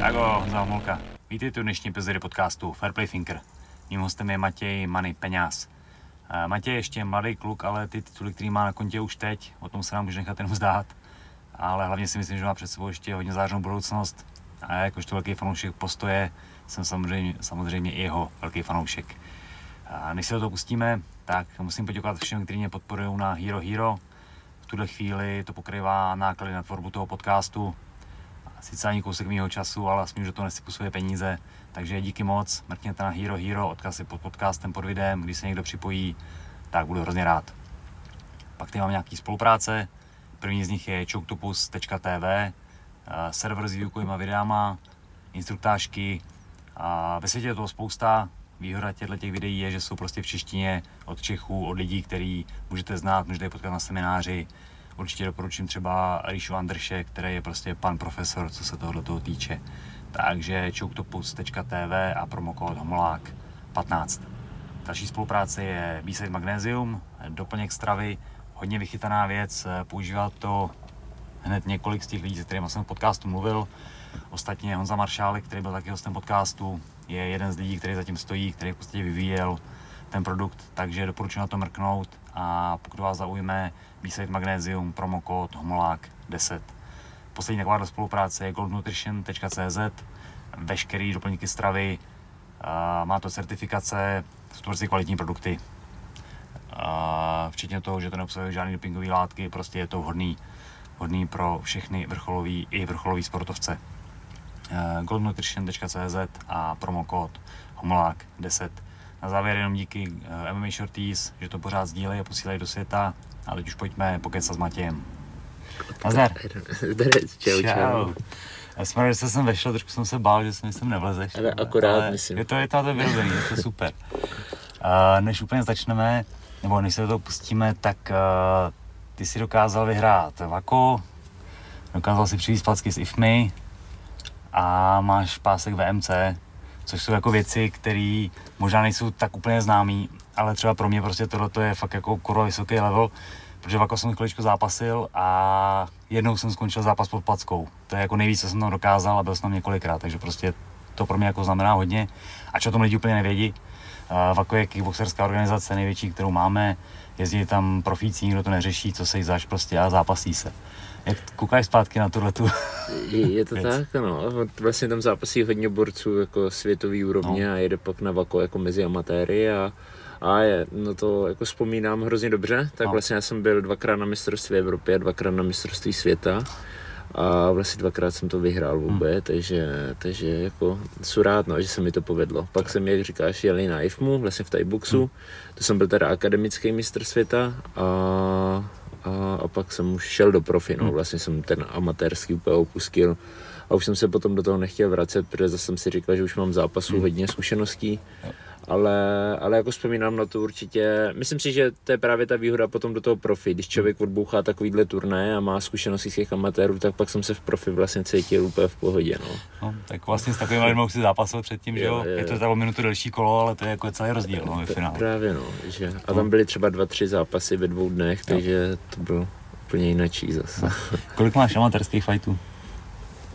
Tak jo, Zámolka. Vítejte u dnešní epizody podcastu Fairplay Thinker. Mým hostem je Matěj Many Peňáz. Eh, Matěj je ještě mladý kluk, ale ty tituly, který má na kontě už teď, o tom se nám může nechat jenom zdát. Ale hlavně si myslím, že má před sebou ještě hodně zářnou budoucnost. A já jakožto velký fanoušek postoje jsem samozřejmě, samozřejmě i jeho velký fanoušek. A než se do toho pustíme, tak musím poděkovat všem, kteří mě podporují na Hero Hero. V tuhle chvíli to pokrývá náklady na tvorbu toho podcastu. Sice ani kousek mého času, ale aspoň, že to nesypu svoje peníze. Takže díky moc, mrkněte na Hero Hero, odkaz je pod podcastem, pod videem, když se někdo připojí, tak budu hrozně rád. Pak tady mám nějaký spolupráce, první z nich je choctopus.tv, eh, server s výukovými videama, instruktážky a ve světě je toho spousta. Výhoda těchto těch videí je, že jsou prostě v češtině od Čechů, od lidí, který můžete znát, můžete je potkat na semináři. Určitě doporučím třeba Ríšu Andrše, který je prostě pan profesor, co se tohoto toho týče. Takže choctopus.tv a promokód homolák 15. Další spolupráce je B-Side Magnesium, doplněk stravy, hodně vychytaná věc, používá to hned několik z těch lidí, se kterými jsem v podcastu mluvil. Ostatně Honza Maršálek, který byl taky hostem podcastu, je jeden z lidí, který zatím stojí, který v podstatě vyvíjel ten produkt, takže doporučuji na to mrknout a pokud vás zaujme B-Side Magnesium, promokód homolák 10. Poslední taková spolupráce je goldnutrition.cz, veškerý doplňky stravy, má to certifikace, jsou to prostě kvalitní produkty. Včetně toho, že to neobsahuje žádné dopingové látky, prostě je to vhodný, vhodný pro všechny vrcholový i vrcholový sportovce. goldnutrition.cz a promokód homolák 10. Na závěr jenom díky MMA Shorties, že to pořád sdílejí a posílají do světa. A teď už pojďme pokecat s Matějem. Nazdar. čau, čau. Já jsem rád, že jsem vešel, trošku jsem se bál, že jsem sem nevlezeš. Ale akorát, ale myslím. Je to, je to, to vyrobený, je to super. Uh, než úplně začneme, nebo než se do toho pustíme, tak uh, ty si dokázal vyhrát Vako, dokázal si přivést placky z IFMI a máš pásek VMC, což jsou jako věci, které možná nejsou tak úplně známý, ale třeba pro mě prostě tohle je fakt jako kurva vysoký level, protože Vako jsem chviličku zápasil a jednou jsem skončil zápas pod plackou. To je jako nejvíc, co jsem tam dokázal a byl jsem tam několikrát, takže prostě to pro mě jako znamená hodně. A o tom lidi úplně nevědí. Vako je kickboxerská organizace největší, kterou máme. Jezdí tam profíci, nikdo to neřeší, co se jí zač prostě a zápasí se. Jak koukáš zpátky na tuhle tu Je to věc. tak, no. Vlastně tam zápasí hodně borců jako světový úrovně no. a jede pak na Vako jako mezi amatéry a a je, no to jako vzpomínám hrozně dobře, tak no. vlastně já jsem byl dvakrát na mistrovství Evropy a dvakrát na mistrovství světa a vlastně dvakrát jsem to vyhrál vůbec, hmm. takže, takže jako jsou rád, no, že se mi to povedlo. Pak jsem, jak říkáš, jeli na IFMu, vlastně v Thaiboxu, hmm. to jsem byl teda akademický mistr světa a, a, a pak jsem už šel do profi, no, hmm. vlastně jsem ten amatérský úplně opustil a už jsem se potom do toho nechtěl vracet, protože zase jsem si říkal, že už mám zápasů hmm. hodně zkušeností ale, ale jako vzpomínám na to určitě, myslím si, že to je právě ta výhoda potom do toho profi, když člověk odbouchá takovýhle turné a má zkušenosti z těch amatérů, tak pak jsem se v profi vlastně cítil úplně v pohodě, no. no tak vlastně s takovým lidmi si zápasil předtím, že jo, je, je to tam minutu delší kolo, ale to je jako celý rozdíl, no, ve finále. Právě, no, že, a tam byly třeba dva, tři zápasy ve dvou dnech, takže to bylo úplně jináčí zase. No. Kolik máš amatérských fightů?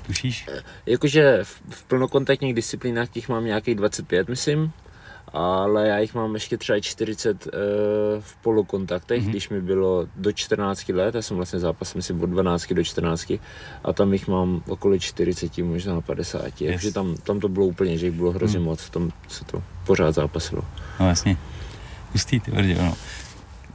Tušíš? Jakože v, v plnokontaktních disciplínách těch mám nějakých 25, myslím ale já jich mám ještě třeba 40 uh, eh, v polokontaktech, mm-hmm. když mi bylo do 14 let, já jsem vlastně zápas myslím od 12 do 14 a tam jich mám okolo 40, možná 50, yes. takže tam, tam to bylo úplně, že jich bylo hrozně mm. moc, tam se to pořád zápasilo. No jasně, hustý ty no.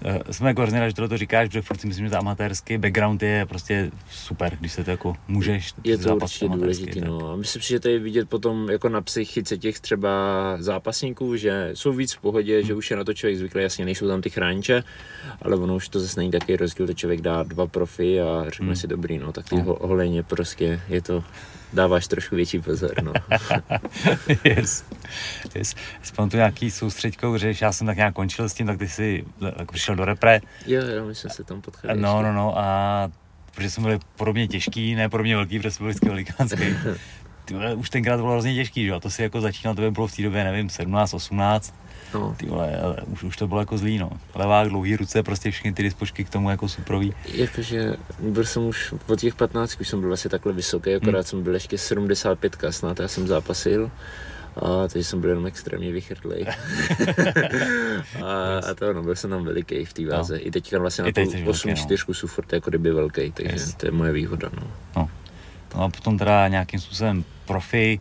Uh, jsme jako hrozně že to říkáš, protože furt si myslím, že ta amatérský background je prostě super, když se to jako můžeš. Je to určitě důležitý, no. A myslím si, že to je vidět potom jako na psychice těch třeba zápasníků, že jsou víc v pohodě, hmm. že už je na to člověk zvyklý, jasně nejsou tam ty chrániče, ale ono už to zase není takový rozdíl, to člověk dá dva profi a řekne hmm. si dobrý, no, tak ty hmm. holeně prostě je to dáváš trošku větší pozor, no. yes. yes. Spomínám tu nějaký soustředkou, že já jsem tak nějak končil s tím, tak ty jsi jako přišel do repre. Jo, jo, my jsme se tam potkali. No, no, no a protože jsme byli podobně těžký, ne podobně velký, protože jsme byli vždycky velikánský. už tenkrát bylo hrozně těžký, že a to si jako začínal, to by bylo v té době, nevím, 17, 18. No. Ty vole, už, už to bylo jako zlý, no. Levák, dlouhý ruce, prostě všechny ty dispočky k tomu jako suprový. Jakože byl jsem už od těch 15, už jsem byl vlastně takhle vysoký, akorát hmm. jsem byl ještě 75 snad, já jsem zápasil. A teď jsem byl jenom extrémně vychrtlej. a, a, to no, byl jsem tam veliký v té váze. No. I teďka vlastně na tu 8 4 no. jsou furt jako kdyby velký, takže yes. to je moje výhoda. No. No. no a potom teda nějakým způsobem profi,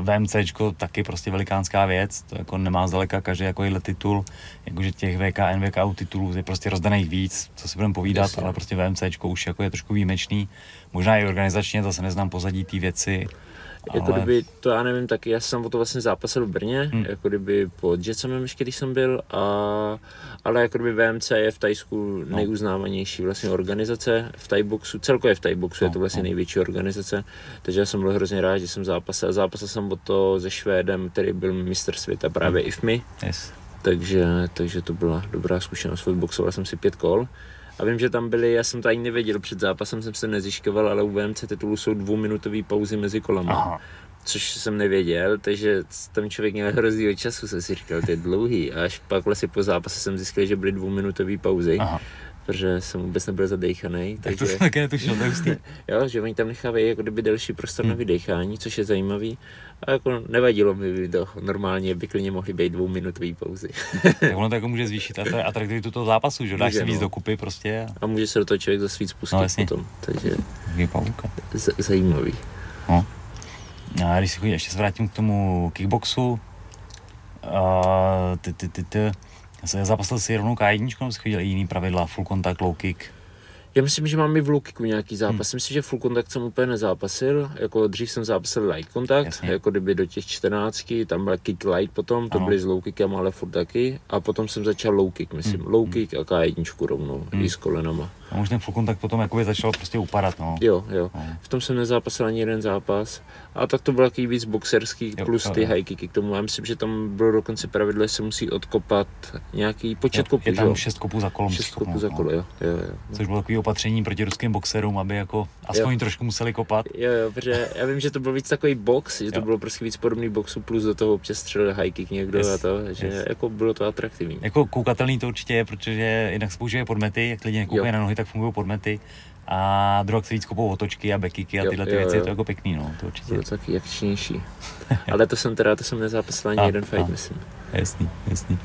VMC taky prostě velikánská věc, to jako nemá zdaleka každý jako titul, jakože těch VK, NVK titulů je prostě rozdaných víc, co si budeme povídat, Jasně. ale prostě VMC už jako je trošku výjimečný, možná i organizačně, zase neznám pozadí té věci, jako ale... kdyby, to já nevím, taky já jsem o to vlastně zápasil v Brně, hmm. jako kdyby po Jetsamem ještě, když jsem byl, a, ale jako kdyby VMC je v Tajsku no. nejuznávanější vlastně organizace v Thaiboxu, celkově v Thaiboxu no, je to vlastně no. největší organizace, takže já jsem byl hrozně rád, že jsem zápasil, zápasil jsem o to se Švédem, který byl mistr světa právě hmm. IFMI, yes. takže, takže to byla dobrá zkušenost, odboxoval jsem si pět kol, a vím, že tam byly, já jsem to ani nevěděl, před zápasem jsem se nezjišťoval, ale u VMC titulu jsou dvouminutové pauzy mezi kolama. Aha. Což jsem nevěděl, takže tam člověk měl hrozný času, jsem si říkal, to je dlouhý. A až pak vlastně po zápase jsem zjistil, že byly dvouminutové pauzy. Aha protože jsem vůbec nebyl zadejchaný. Tak takže... to jsem také netušil, to je Jo, že oni tam nechávají jako kdyby delší prostor hmm. na vydechání, což je zajímavý. A jako nevadilo mi to normálně, by klidně mohly být dvouminutové pauzy. tak ono to jako může zvýšit a to je atraktivitu toho zápasu, že dáš se víc no. dokupy prostě. A... a může se do toho člověk zase víc pustit no, jasně. potom, takže z- zajímavý. No. A když si chodí, ještě se vrátím k tomu kickboxu, uh, ty, ty, ty, ty, Zapasil si rovnou K1, nebo si chodil jiný pravidla, full contact, low kick? Já myslím, že mám i v low kicku nějaký zápas. Hmm. Myslím, že full kontakt jsem úplně nezápasil. Jako dřív jsem zápasil light kontakt, Jasně. jako kdyby do těch 14, tam byl kick light potom, to ano. byly s low kickem, ale furt taky. A potom jsem začal low kick, myslím. Hmm. Low hmm. kick a K1 rovnou, hmm. i s kolenama. A možná full kontakt potom jakoby začal prostě upadat, no. Jo, jo. No. V tom jsem nezápasil ani jeden zápas. A tak to byl takový víc boxerský, jo, plus jo, ty jo. high kicky k tomu. Já myslím, že tam bylo dokonce pravidlo, že se musí odkopat nějaký počet kopů. Je tam šest kopů za kolo. Šest kopů za kolo, no. jo, jo, jo. Což bylo takový opatření proti ruským boxerům, aby jako aspoň jo. trošku museli kopat. Jo, jo, protože já vím, že to byl víc takový box, že to jo. bylo prostě víc podobný boxu, plus do toho občas střelil high kick někdo yes, a to, že yes. jako bylo to atraktivní. Jako koukatelný to určitě je, protože jinak se podmety, jak lidi nekoukají na nohy, tak fungují podmety a druhok se víc kopou otočky a bekiky a tyhle ty věci, jo. je to jako pekný, no, to určitě. To taky akčnější. Ale to jsem teda, to jsem nezápasil ani a, jeden fight, a, myslím. Jasný, jasný.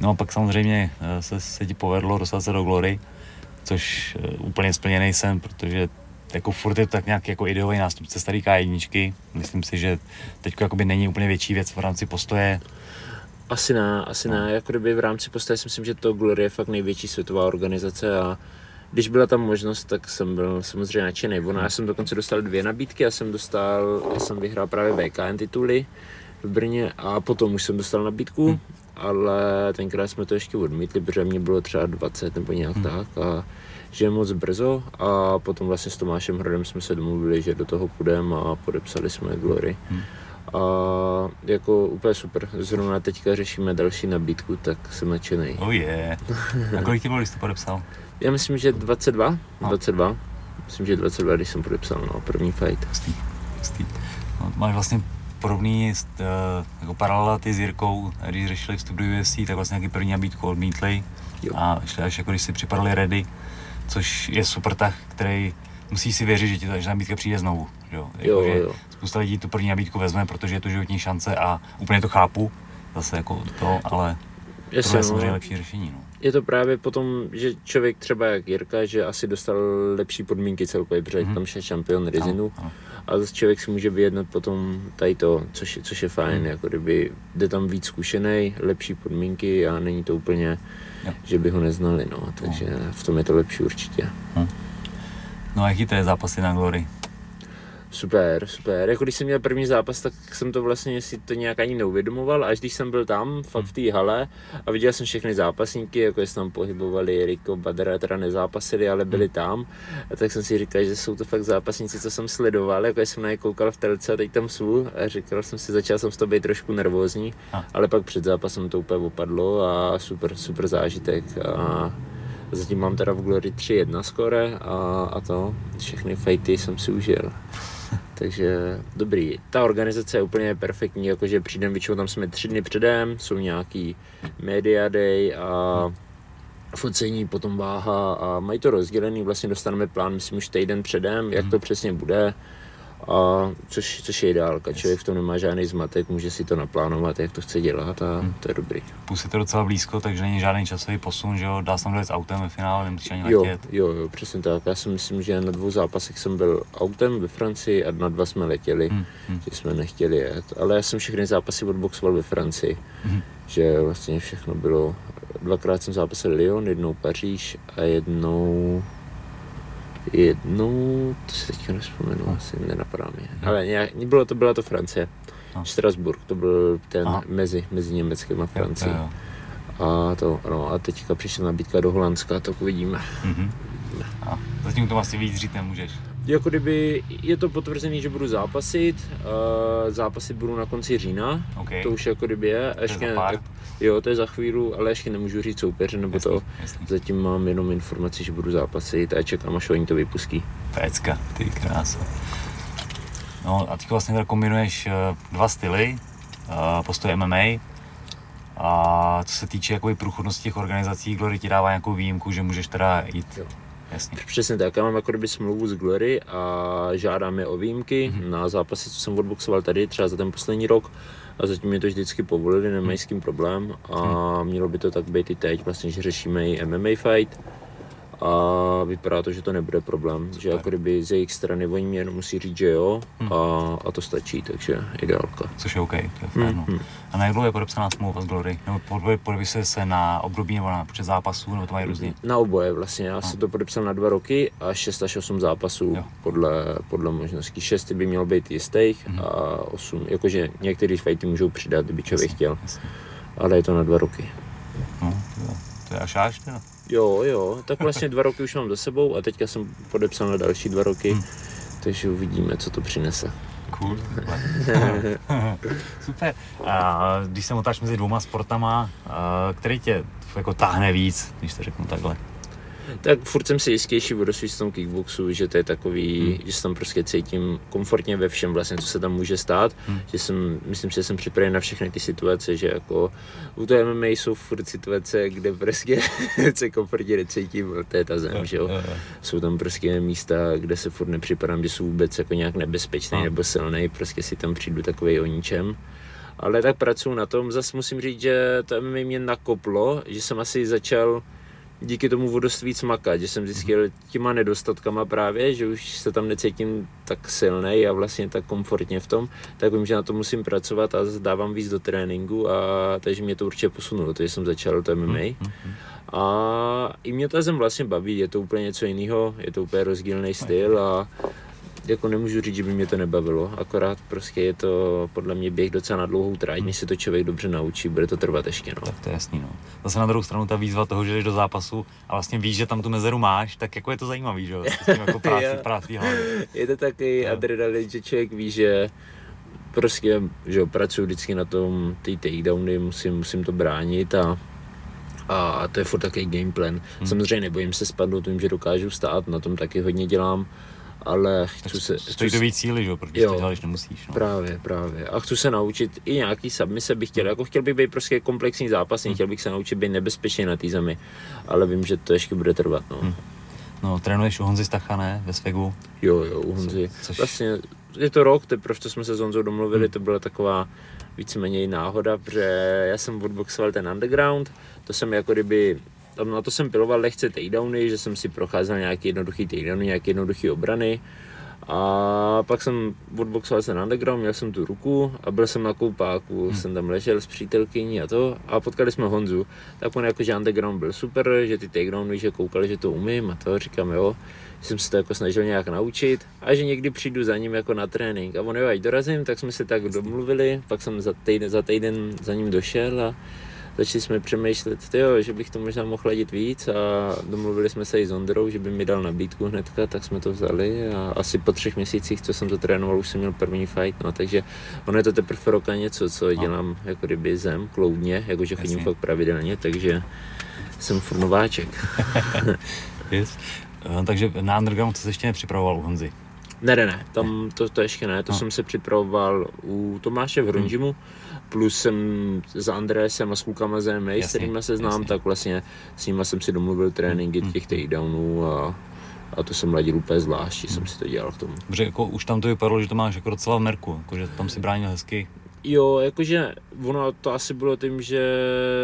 No a pak samozřejmě eh, se, se ti povedlo dostat se do Glory, což uh, úplně splněný jsem, protože jako furt je to tak nějak jako ideový nástupce starý K1. Myslím si, že teď jakoby není úplně větší věc v rámci postoje. Asi ne, asi no. ne. Jako kdyby v rámci postoje si myslím, že to Glory je fakt největší světová organizace a když byla tam možnost, tak jsem byl samozřejmě nadšený. Ono, já jsem dokonce dostal dvě nabídky, já jsem dostal, já jsem vyhrál právě VKN tituly v Brně a potom už jsem dostal nabídku, hmm. ale tenkrát jsme to ještě odmítli, protože mě bylo třeba 20 nebo nějak hmm. tak a že je moc brzo a potom vlastně s Tomášem Hradem jsme se domluvili, že do toho půjdeme a podepsali jsme Glory. Hmm. A jako úplně super, zrovna teďka řešíme další nabídku, tak jsem nadšený. Oh je. Yeah. A kolik ti bylo, když jsi to podepsal? Já myslím, že 22. No. 22. Myslím, že 22, když jsem podepsal no, první fight. Hustý, hustý. No, máš vlastně podobný uh, jako paralela ty s Jirkou, když řešili vstup do UFC, tak vlastně nějaký první nabídku odmítli jo. a šli až jako když si připadali ready, což je super tah, který musí si věřit, že ti ta nabídka přijde znovu. Jo? Jako, jo, jo. Spousta lidí tu první nabídku vezme, protože je to životní šance a úplně to chápu, zase jako to, ale Jasně, to je samozřejmě no. lepší řešení. No je to právě potom, že člověk třeba jak Jirka, že asi dostal lepší podmínky celkově, protože mm-hmm. tam je šampion Rizinu no, no. a zase člověk si může vyjednat potom tady to, což, je, což je fajn, mm. jako kdyby jde tam víc zkušený, lepší podmínky a není to úplně, jo. že by ho neznali, no, takže no. v tom je to lepší určitě. Hm. No a jaký to je zápasy na Glory? Super, super. Jako když jsem měl první zápas, tak jsem to vlastně si to nějak ani neuvědomoval. Až když jsem byl tam, fakt v té hale a viděl jsem všechny zápasníky, jako se tam pohybovali, Riko, Badra teda nezápasili, ale byli hmm. tam. A tak jsem si říkal, že jsou to fakt zápasníci, co jsem sledoval, jako jsem na ně koukal v telce a teď tam jsou. A říkal jsem si, začal jsem z toho být trošku nervózní, ale pak před zápasem to úplně opadlo a super, super zážitek. A Zatím mám teda v Glory 3-1 skore a, a to, všechny fighty jsem si užil. Takže dobrý. Ta organizace je úplně perfektní, jakože přijdem většinou tam jsme tři dny předem, jsou nějaký media day a focení, potom váha a mají to rozdělený, vlastně dostaneme plán, myslím už týden předem, jak to přesně bude a což, což je ideálka, člověk v tom nemá žádný zmatek, může si to naplánovat, jak to chce dělat a hmm. to je dobrý. Plus je to docela blízko, takže není žádný časový posun, že jo, dá se tam s autem ve finále, nemusíš ani jo, letět. Jo, jo, přesně tak, já si myslím, že na dvou zápasech jsem byl autem ve Francii a na dva jsme letěli, hmm. hmm. že jsme nechtěli jet, ale já jsem všechny zápasy odboxoval ve Francii, hmm. že vlastně všechno bylo, dvakrát jsem zápasil Lyon, jednou Paříž a jednou jednou, to si teďka nespomenu, no. asi nenapadá mě. No. Ale nějak, bylo to, byla to Francie. No. Strasburg, to byl ten Aha. mezi, mezi Německem a Francií. A to, no, a teďka přišla nabídka do Holandska, tak uvidíme. Mm-hmm. A zatím to asi víc říct nemůžeš. Jako kdyby je to potvrzený, že budu zápasit, uh, zápasit budu na konci října, okay. to už jako kdyby je. Ještě, to je pár. Jo, to je za chvíli, ale ještě nemůžu říct soupeře, nebo jasný, to. Jasný. Zatím mám jenom informaci, že budu zápasit a čekám, až oni to vypustí. Pecka, ty krása. No a teď vlastně kombinuješ eh, dva styly, uh, postoj MMA, a co se týče jakoby průchodnosti těch organizací, Glory ti dává nějakou výjimku, že můžeš teda jít jo. Jasně. Přesně tak, já mám jako kdyby smlouvu z Glory a žádáme o výjimky mm-hmm. na zápasy, co jsem odboxoval tady, třeba za ten poslední rok a zatím mi to vždycky povolili, nemají s tím problém a mhm. mělo by to tak být i teď, vlastně, že řešíme i MMA fight a vypadá to, že to nebude problém, Super. že jako kdyby z jejich strany oni mě jenom musí říct, že jo hmm. a, a to stačí, takže ideálka. Což je OK, to je fajn. Hmm. No. A na jak dlouho je podepsaná smlouva s Glory? Nebo podepisuje se na období nebo na počet zápasů, nebo to mají různě? Na oboje vlastně, já jsem to podepsal na dva roky a 6 až 8 zápasů podle, podle možností. 6 by mělo být jistých hmm. a 8, jakože některé fighty můžou přidat, kdyby člověk chtěl, jasně. ale je to na dva roky. No, to, to je až až, teda. Jo, jo, tak vlastně dva roky už mám za sebou a teďka jsem podepsal na další dva roky, hmm. takže uvidíme, co to přinese. Cool, super. A když se motáš mezi dvouma sportama, který tě jako táhne víc, když to řeknu takhle? Tak furt jsem si jistější v tom kickboxu, že to je takový, hmm. že se tam prostě cítím komfortně ve všem vlastně, co se tam může stát, hmm. že jsem, myslím, že jsem připraven na všechny ty situace, že jako u toho MMA jsou furt situace, kde prostě se komfortně necítím, to je ta zem, že jo. Jsou tam prostě místa, kde se furt nepřipadám, že jsou vůbec jako nějak nebezpečný nebo silný, prostě si tam přijdu takový o ničem ale tak pracuji na tom. Zase musím říct, že to MMA mě nakoplo, že jsem asi začal díky tomu o dost víc makat, že jsem zjistil těma nedostatkama právě, že už se tam necítím tak silný a vlastně tak komfortně v tom, tak vím, že na to musím pracovat a dávám víc do tréninku a takže mě to určitě posunulo, takže jsem začal to MMA. Mhm, mhm. A i mě ta zem vlastně baví, je to úplně něco jiného, je to úplně rozdílný styl a jako nemůžu říct, že by mě to nebavilo, akorát prostě je to podle mě běh docela na dlouhou tráť, než se to člověk dobře naučí, bude to trvat ještě. No. Tak to je jasný, no. Zase na druhou stranu ta výzva toho, že jdeš do zápasu a vlastně víš, že tam tu mezeru máš, tak jako je to zajímavý, že jo? jako práci, práci Je to taky adrenalin, že člověk ví, že prostě, že jo, pracuji vždycky na tom, ty takedowny, musím, musím to bránit a a to je furt takový gameplan. Hmm. Samozřejmě nebojím se spadnout, vím, že dokážu stát, na tom taky hodně dělám ale chci se... Stojí to víc síly, že? protože jo, to děláš nemusíš. No. Právě, právě. A chci se naučit i nějaký submise bych chtěl, jako chtěl bych být prostě komplexní zápasník, hmm. chtěl bych se naučit být nebezpečný na té zemi, ale vím, že to ještě bude trvat, no. Hmm. No, trénuješ u Honzy Stacha, ne? Ve Svegu? Jo, jo, u Honzy. Co, což... Vlastně je to rok, teprve co jsme se s Honzou domluvili, hmm. to byla taková víceméně náhoda, protože já jsem odboxoval ten underground, to jsem jako kdyby tam na to jsem piloval lehce takedowny, že jsem si procházel nějaký jednoduchý takedowny, nějaké jednoduché obrany. A pak jsem odboxoval se na underground, měl jsem tu ruku a byl jsem na koupáku, hmm. jsem tam ležel s přítelkyní a to a potkali jsme Honzu. Tak on jako, že underground byl super, že ty takedowny, že koukali, že to umím a to říkám jo. Jsem se to jako snažil nějak naučit a že někdy přijdu za ním jako na trénink. A on jo, ať dorazím, tak jsme se tak domluvili, pak jsem za týden, za týden za ním došel a začali jsme přemýšlet, tyjo, že bych to možná mohl hladit víc a domluvili jsme se i s Ondrou, že by mi dal nabídku hnedka, tak jsme to vzali a asi po třech měsících, co jsem to trénoval, už jsem měl první fight, no, takže ono je to teprve roka něco, co no. dělám jako kdyby zem, kloudně, jakože chodím fakt pravidelně, takže jsem furt nováček. yes. Uh, takže na underground se ještě nepřipravoval u Honzy? Ne, ne, ne, tam to, to ještě ne, to no. jsem se připravoval u Tomáše v Hrunžimu, hmm. Plus jsem s Andrésem a s klukama z MMA, s kterými se znám, jasně. tak vlastně s nimi jsem si domluvil tréninky hmm. těch takedownů a a to jsem ladil úplně zvlášť, jsem si to dělal v tom. Protože jako už tam to vypadalo, že to máš jako docela v merku, jako, že tam si bránil hezky. Jo, jakože ono to asi bylo tím, že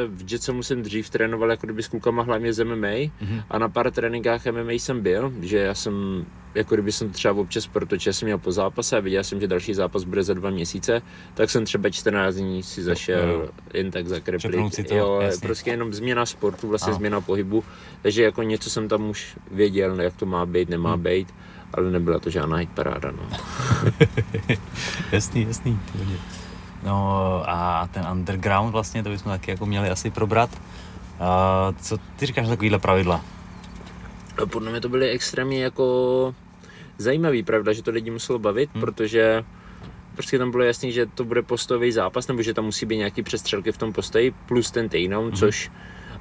v Jetsemu jsem dřív trénoval jako kdyby s klukama hlavně z MMA mm-hmm. a na pár tréninkách MMA jsem byl, že já jsem jako kdyby jsem třeba občas, protože jsem měl po zápase a viděl jsem, že další zápas bude za dva měsíce, tak jsem třeba 14 dní si zašel jo. jen tak zakreplit. Si to, jo, jasně. prostě jenom změna sportu, vlastně a. změna pohybu, takže jako něco jsem tam už věděl, jak to má být, nemá hmm. být, ale nebyla to žádná paráda. No. jasný, jasný. No a ten underground vlastně, to bychom taky jako měli asi probrat. A co ty říkáš na takovýhle pravidla? No, podle mě to byly extrémně jako zajímavý, pravda, že to lidi muselo bavit, hmm. protože prostě tam bylo jasný, že to bude postojový zápas, nebo že tam musí být nějaký přestřelky v tom postoji, plus ten takedown, hmm. což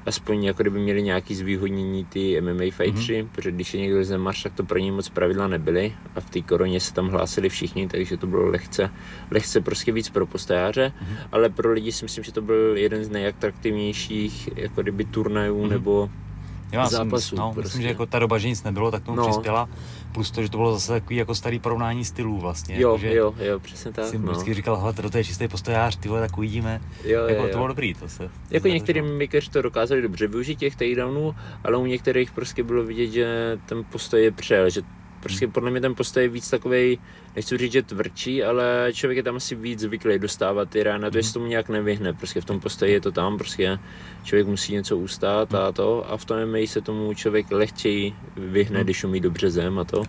aspoň jako kdyby měli nějaký zvýhodnění ty MMA fightři, mm-hmm. protože když je někdo ze Marš, tak to pro ně moc pravidla nebyly a v té koroně se tam hlásili všichni, takže to bylo lehce, lehce prostě víc pro postojáře, mm-hmm. ale pro lidi si myslím, že to byl jeden z nejatraktivnějších jako kdyby turnajů mm-hmm. nebo já zápasů. No, prostě. myslím, že jako ta doba, že nic nebylo, tak tomu no. přispěla. Plus to, že to bylo zase takový jako starý porovnání stylů vlastně. Jo, jako, že jo, jo, přesně tak. Jsem no. vždycky říkal, hele, to je čistý postojář, ty vole, tak uvidíme. Jo, jako, jo, to bylo dobrý, to se. Jako některý mimikeři to dokázali dobře využít těch takedownů, ale u některých prostě bylo vidět, že ten postoj je přel, že Prostě podle mě ten postoj je víc takový, nechci říct, že tvrdší, ale člověk je tam asi víc zvyklý dostávat ty rány, to je tomu nějak nevyhne, prostě v tom postoji je to tam, prostě člověk musí něco ustát a to a v tom MMA se tomu člověk lehčeji vyhne, když umí dobře zem a to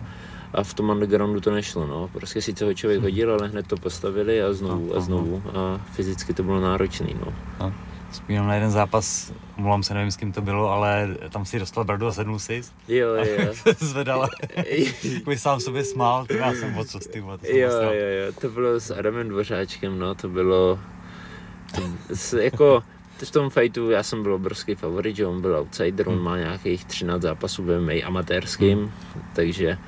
a v tom undergroundu to nešlo, no. Prostě sice ho člověk hodil, ale hned to postavili a znovu a znovu a fyzicky to bylo náročný, no. no. Vzpomínám na jeden zápas, mluvám se, nevím s kým to bylo, ale tam si dostal bradu a sednul si. Jo, jo. zvedal. Takový sám sobě smál, ty já jsem od co ty Jo, jo, jo, to bylo s Adamem Dvořáčkem, no, to bylo, to, jako, v tom fightu já jsem byl obrovský favorit, že on byl outsider, hmm. on má nějakých 13 zápasů ve MMA amatérským, hmm. takže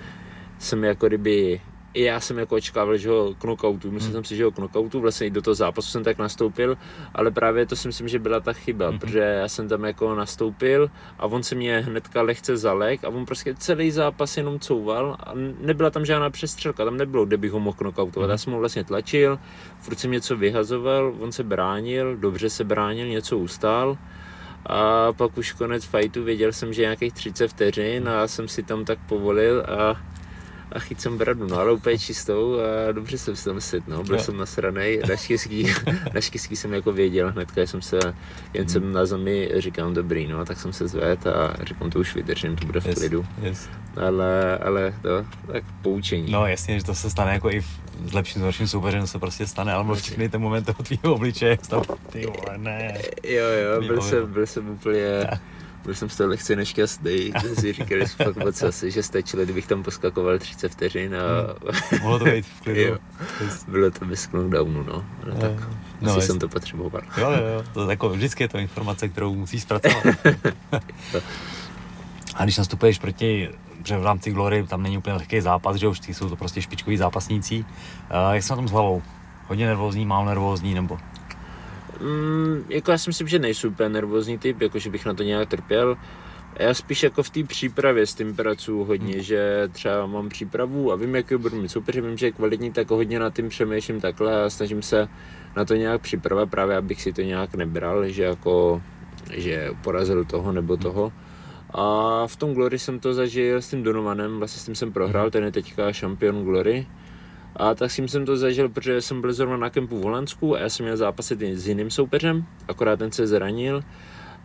jsem jako kdyby i já jsem jako očekával, že ho knockoutu, myslel hmm. jsem si, že ho knockoutu, vlastně i do toho zápasu jsem tak nastoupil, ale právě to si myslím, že byla ta chyba, hmm. protože já jsem tam jako nastoupil a on se mě hnedka lehce zalek a on prostě celý zápas jenom couval a nebyla tam žádná přestřelka, tam nebylo, kde bych ho mohl knockoutovat, hmm. já jsem ho vlastně tlačil, furt jsem něco vyhazoval, on se bránil, dobře se bránil, něco ustál, a pak už konec fightu věděl jsem, že nějakých 30 vteřin a jsem si tam tak povolil a a chyt jsem bradu, no ale úplně čistou a dobře jsem si tam set, no, byl no. jsem nasranej, naštěstí, naštěstí jsem jako věděl hnedka, jsem se, jen hmm. jsem na zemi, říkám dobrý, no, tak jsem se zved a říkám, to už vydržím, to bude v yes, klidu. Yes. Ale, ale to, tak poučení. No jasně, že to se stane jako i s lepším, s horším soupeřem se prostě stane, ale všichni ten moment toho tvýho obličeje, ty vole, ne. Jo, jo, byl jsem, byl jsem úplně, byl jsem z toho lehce nešťastný, si říkali, že fakt moc asi, že stačilo, kdybych tam poskakoval 30 vteřin a... Hmm. Mohlo to být v klidu. Bylo to bez knockdownu, no. no tak no, asi jsem to potřeboval. Jo, jo, jo. To jako vždycky je to informace, kterou musíš zpracovat. a když nastupuješ proti že v rámci Glory tam není úplně lehký zápas, že už jsou to prostě špičkoví zápasníci. Uh, jak jsi na tom s hlavou? Hodně nervózní, málo nervózní, nebo? Mm, jako já si myslím, že nejsou úplně nervózní typ, jako že bych na to nějak trpěl. Já spíš jako v té přípravě s tím pracuji hodně, hmm. že třeba mám přípravu a vím, jaký budu mít super, vím, že je kvalitní, tak hodně na tím přemýšlím takhle a snažím se na to nějak připravit právě, abych si to nějak nebral, že jako, že porazil toho nebo hmm. toho. A v tom Glory jsem to zažil s tím Donovanem, vlastně s tím jsem prohrál, hmm. ten je teďka šampion Glory. A tak si jsem to zažil, protože jsem byl zrovna na kempu v Holandsku a já jsem měl zápasit s jiným soupeřem, akorát ten se zranil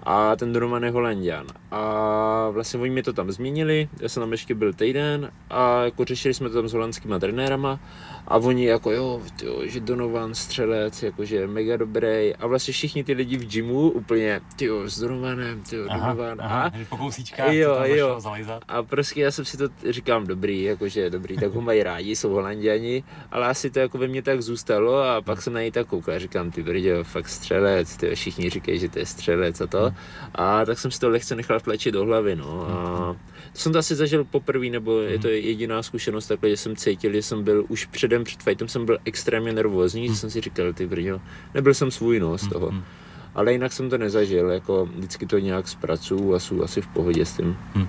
a ten Roman je Holandian. A vlastně oni mi to tam změnili, já jsem tam ještě byl týden a jako řešili jsme to tam s holandskými trenérama a oni jako jo, tyjo, že Donovan střelec, jakože mega dobrý a vlastně všichni ty lidi v gymu úplně, tyjo, s Donovanem, tyjo, aha, Donovan. Aha, a, po kousíčkách jo, jo. A prostě já jsem si to říkám dobrý, jakože dobrý, tak ho mají rádi, jsou holanděni, ale asi to jako ve mně tak zůstalo a pak jsem na něj tak koukal, říkám, ty brdě, fakt střelec, ty všichni říkají, že to je střelec a to. A tak jsem si to lehce nechal vtlačit do hlavy, no. A jsem to asi zažil poprvé, nebo je to jediná zkušenost takhle, že jsem cítil, že jsem byl už předem před fightem jsem byl extrémně nervózní, že jsem si říkal, ty brďo, nebyl jsem svůj no z toho. Ale jinak jsem to nezažil, jako vždycky to nějak zpracuju a jsou asi v pohodě s tím. Hmm.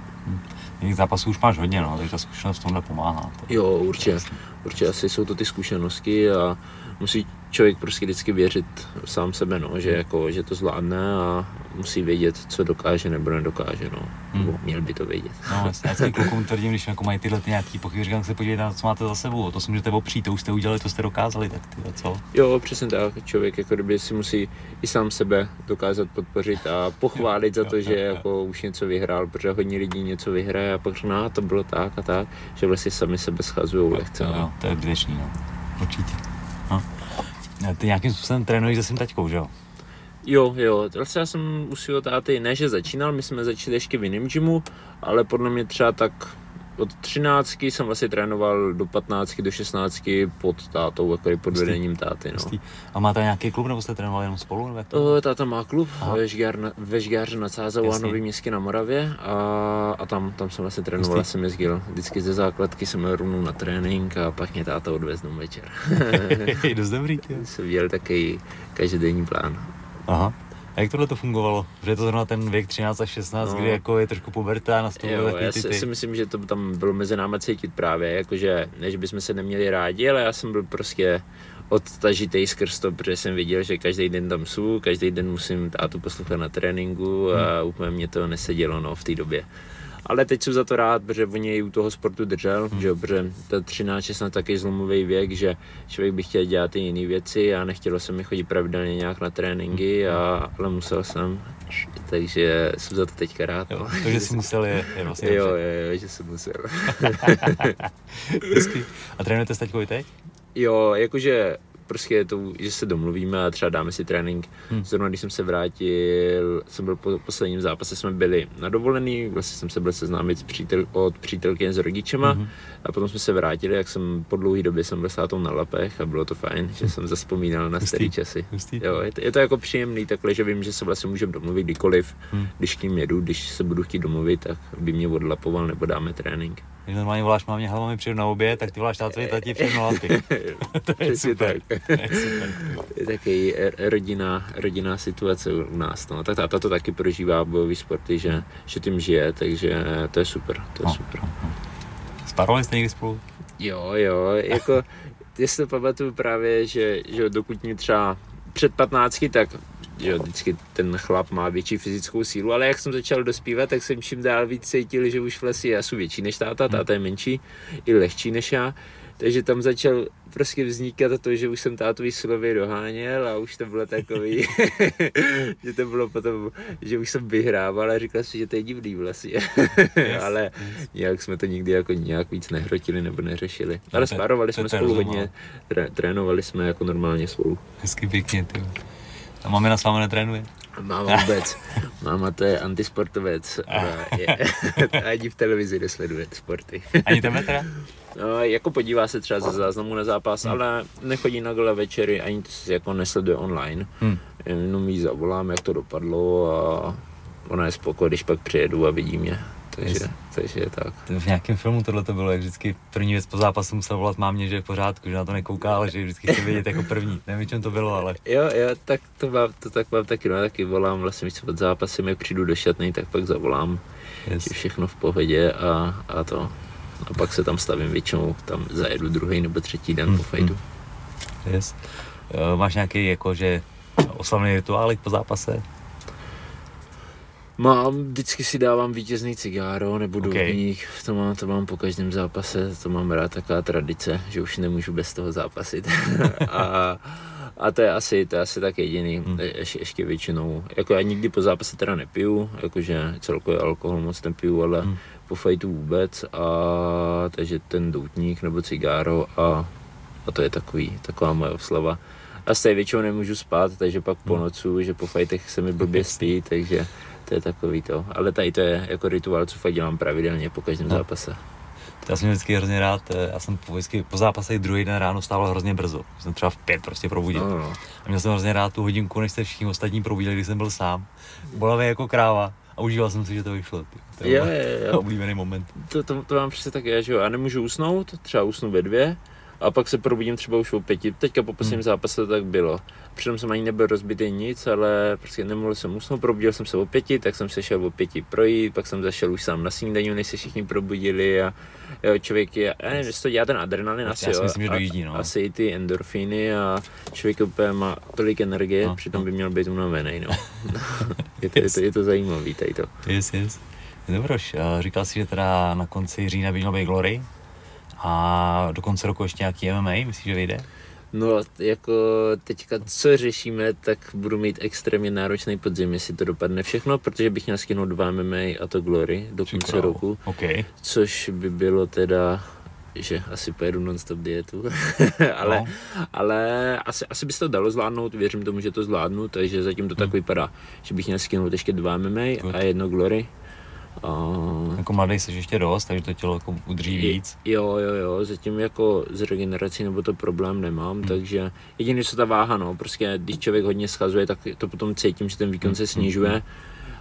Jiných zápasů už máš hodně, no, takže ta zkušenost v tomhle pomáhá. To Jo, určitě. Určitě asi jsou to ty zkušenosti a musí člověk prostě vždycky věřit sám sebe, no, že, jako, že to zvládne a musí vědět, co dokáže nebo nedokáže, no. Nebo měl by to vědět. No, jasně, já klukům tvrdím, když jako mají tyhle ty nějaký pochyby, říkám, se podívejte na to, co máte za sebou, to si můžete opřít, to už jste udělali, to jste dokázali, tak ty co? Jo, přesně tak. Člověk jako kdyby si musí i sám sebe dokázat podpořit a pochválit za to, jo, že jo, jo. jako už něco vyhrál, protože hodně lidí něco vyhraje a pak řekne, "No, to bylo tak a tak, že vlastně sami sebe schazují lehce. Jo, no. jo, to je zbytečný, no. Určitě. No. Ty nějakým způsobem trénuješ se svým taťkou, že jo? Jo, jo, vlastně já jsem u svého táty, ne že začínal, my jsme začali ještě v jiném gymu, ale podle mě třeba tak od 13 jsem vlastně trénoval do 15, do 16 pod tátou, jako pod vedením táty, no. A máte nějaký klub, nebo jste trénovali jenom spolu? Nebo jak to? O, táta má klub ve na- Žgáře nad Sázavou a. Nový městě na Moravě a, a tam, tam jsem vlastně trénoval, jsem jezdil vždycky ze základky, jsem jel na trénink a pak mě táta odvez domů večer. Je dost dobrý, jsem měl takový každodenní plán. Aha. A jak tohle to fungovalo? Že je to zrovna ten věk 13 až 16, No. kdy jako je trošku puberta, nastavují Jo, takový já ty, si, ty. si myslím, že to tam bylo mezi náma cítit právě, jakože než bychom se neměli rádi, ale já jsem byl prostě odtažitej skrz to, protože jsem viděl, že každý den tam jsou, každý den musím tátu poslouchat na tréninku a Hmm. úplně mě to nesedělo no, v té době. Ale teď jsem za to rád, protože oni jej u toho sportu držel, Hmm. že protože to 13, 16 taky zlomový věk, že člověk by chtěl dělat i jiné věci a nechtělo se mi chodit pravidelně nějak na tréninky, a, ale musel jsem, takže jsem za to teďka rád. Jo, no. to, že jsi musel, je, je vlastně Jo, dobře. jo, jo, že jsem musel. A trénujete s taťkou i teď? Jo, jakože prostě je to, že se domluvíme a třeba dáme si trénink. Hmm. Hmm. Zrovna když jsem se vrátil, jsem byl po posledním zápase, jsme byli na dovolený, vlastně jsem se byl seznámit s přítel, od přítelkyně s rodičema mm-hmm. a potom jsme se vrátili, jak jsem po dlouhé době jsem byl s tátou na lapech a bylo to fajn, že jsem zaspomínal na staré časy. Hustý. Jo, je to, je to jako příjemný takhle, že vím, že se vlastně můžeme domluvit kdykoliv, Hmm. hmm. když k ním jedu, když se budu chtít domluvit, tak by mě odlapoval nebo dáme trénink. Když normálně voláš mámě, hele, mi přijdu na oběd, tak ty voláš tátovi, tati, přijdu na laty. to je super. tak. To je taky rodinná, rodinná situace u nás. No. Tak táta to taky prožívá bojový sporty, že, že tím žije, takže to je super, to je No. super. Sparovali jste někdy spolu? Jo, jo, jako, já si to pamatuju právě, že, že dokud mě třeba před 15, tak jo, vždycky ten chlap má větší fyzickou sílu, ale jak jsem začal dospívat, tak jsem čím dál víc cítil, že už vlastně já jsem větší než táta, táta je menší, i lehčí než já, takže tam začal prostě vznikat to, že už jsem tátovi silově doháněl a už to bylo takový, že to bylo potom, že už jsem vyhrával a říkal si, že to je divný vlastně. ale nějak jsme to nikdy jako nějak víc nehrotili nebo neřešili. Ale spárovali jsme spolu hodně, trénovali jsme jako normálně spolu. Hezky pěkně, ty. A mamina s vámi netrénuje? Máma vůbec, máma to je antisportovec, a je, ani v televizi nesleduje ty sporty. Ani tebe teda? No, jako podívá se třeba ze záznamu na zápas, ale nechodí na gala večery, ani to si jako nesleduje online. Hm. Jenom jí zavolám, jak to dopadlo a ona je spoko, když pak přijedu a vidí mě. Takže, Yes. takže je tak. V nějakém filmu tohle to bylo, jak vždycky první věc po zápasu musel volat mámě, že je v pořádku, že na to nekouká, ale že vždycky chce vědět jako první. Nevím, čem to bylo, ale Jo, jo, tak to mám, to tak mám taky, no, taky volám, vlastně když se pod zápasem, jak přijdu do šatny, tak pak zavolám, yes. že všechno v pohodě a, a to. A pak se tam stavím většinou, tam zajedu druhý nebo třetí den Hmm, po fajtu. yes. Eh, Máš nějaký jako, že oslavný rituálik po zápase? Mám, vždycky si dávám vítězný cigáro nebo Ok. doutník, to, mám, to mám po každém zápase, to mám rád, taková tradice, že už nemůžu bez toho zápasit. a, a to je asi, to je asi tak jediný, Hmm. Je, ještě, ještě většinou, jako já nikdy po zápase teda nepiju, jakože celkově alkohol moc nepiju, ale Hmm. po fajtu vůbec, a takže ten doutník nebo cigáro a, a to je takový, taková moje oslava. A stejně většinou nemůžu spát, takže pak po Hmm. nocu, že po fajtech se mi blbě spí, takže to je takový to. Ale tady to je jako rituál, co fakt dělám pravidelně po každém No. zápase. Já jsem vždycky hrozně rád, eh, já jsem po, vždycky po zápase druhý den ráno stával hrozně brzo. Jsem třeba v pět prostě probudil. No, no. A měl jsem hrozně rád tu hodinku, než se všichni ostatní probudili, když jsem byl sám. Bolavý jako kráva. a užíval jsem si, že to vyšlo. Ty. To je, je, je. oblíbený moment. To, to, to mám přesně tak, já, že jo, já nemůžu usnout, třeba usnu ve dvě, a pak se probudím třeba už o pěti. Teďka po posledním hmm. zápase to tak bylo. Přitom jsem ani nebyl rozbitý nic, ale prostě nemohl jsem usnout, probudil jsem se o pěti, tak jsem se šel o pěti projít, pak jsem zašel už sám na snídaní, než se všichni probudili a jo, člověk je, já nevím, to dělá ten adrenalin asi, já si myslím, že dojíždí, no. asi i ty endorfiny a člověk úplně má tolik energie, no, přitom no. by měl být unavený, no. je, to, yes. je, to, je to zajímavý tady to. Yes, yes. Dobroš, říkal jsi, že teda na konci října by měl být Glory a do konce roku ještě nějaký MMA, myslíš, že vyjde? No, jako teďka, co řešíme, tak budu mít extrémně náročný podzim, jestli to dopadne všechno, protože bych měl skinout dva MMA a to Glory do konce Čekal. roku. Okay. Což by bylo teda že asi pojedu non-stop dietu, ale, no. ale asi, asi by se to dalo zvládnout, věřím tomu, že to zvládnu, takže zatím to tak hmm. vypadá, že bych měl skinout ještě dva MMA Good. a jedno Glory a... Jako mladý jsi ještě dost, takže to tělo jako udrží víc. Jo, jo, jo, zatím jako z regenerací nebo to problém nemám, hmm. takže jediné co ta váha, no, prostě když člověk hodně schazuje, tak to potom cítím, že ten výkon hmm. se snižuje. Hmm.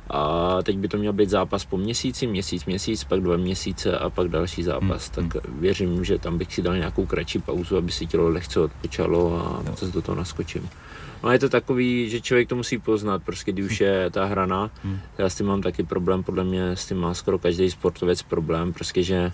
A teď by to měl být zápas po měsíci, měsíc, měsíc, pak dva měsíce a pak další zápas. Hmm. Tak věřím, že tam bych si dal nějakou kratší pauzu, aby si tělo lehce odpočalo a zase do toho naskočím. No je to takový, že člověk to musí poznat, prostě když už je ta hrana. Hmm. Já s tím mám taky problém, podle mě s tím má skoro každý sportovec problém, prostě že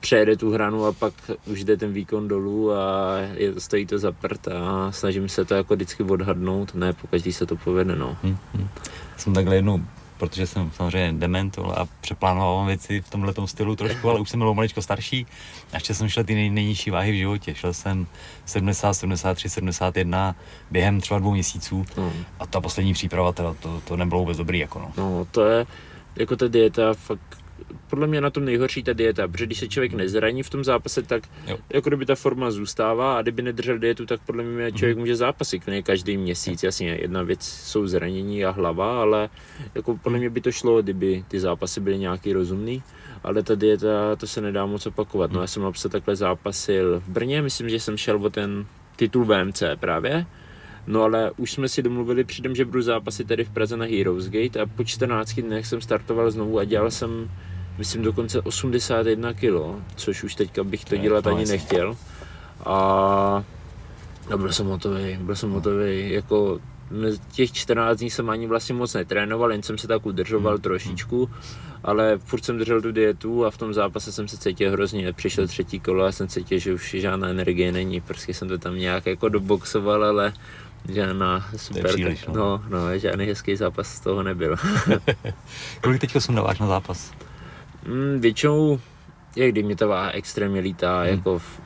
přejede tu hranu a pak už jde ten výkon dolů a je, stojí to za prd a snažím se to jako vždycky odhadnout, ne pokaždý se to povede, no. Hmm, hmm. Jsem takhle jednou protože jsem samozřejmě dement a přeplánoval věci v tomhle stylu trošku, ale už jsem byl maličko starší a ještě jsem šel ty nej, nejnižší váhy v životě. Šel jsem 70, 73, 71 během třeba dvou měsíců hmm. a ta poslední příprava teda to, to nebylo vůbec dobrý. Jako no. no to je, jako ta dieta fakt podle mě na tom nejhorší ta dieta, protože když se člověk nezraní v tom zápase, tak jo. jako kdyby ta forma zůstává a kdyby nedržel dietu, tak podle mě člověk mm-hmm. může zápasit klidně každý měsíc. Jasně, jedna věc jsou zranění a hlava, ale jako podle mě by to šlo, kdyby ty zápasy byly nějaký rozumný, ale ta dieta, to se nedá moc opakovat. No já jsem napsat takhle zápasil v Brně, myslím, že jsem šel o ten titul VMC právě, No ale už jsme si domluvili předem, že budu zápasit tady v Praze na Heroes Gate a po 14 dnech jsem startoval znovu a dělal jsem myslím dokonce 81 kg, což už teďka bych to dělat ani nechtěl. A no, byl jsem hotový, byl jsem hotový, jako těch 14 dní jsem ani vlastně moc netrénoval, jen jsem se tak udržoval hmm. trošičku, ale furt jsem držel tu dietu a v tom zápase jsem se cítil hrozně, přišel třetí kolo a jsem cítil, že už žádná energie není, prostě jsem to tam nějak jako doboxoval, ale žádná super, příliš, no. no, no, žádný hezký zápas z toho nebyl. Kolik teďka jsem dáváš na zápas? Mm, většinou je, kdy mě ta váha extrémně lítá, hmm. jako v...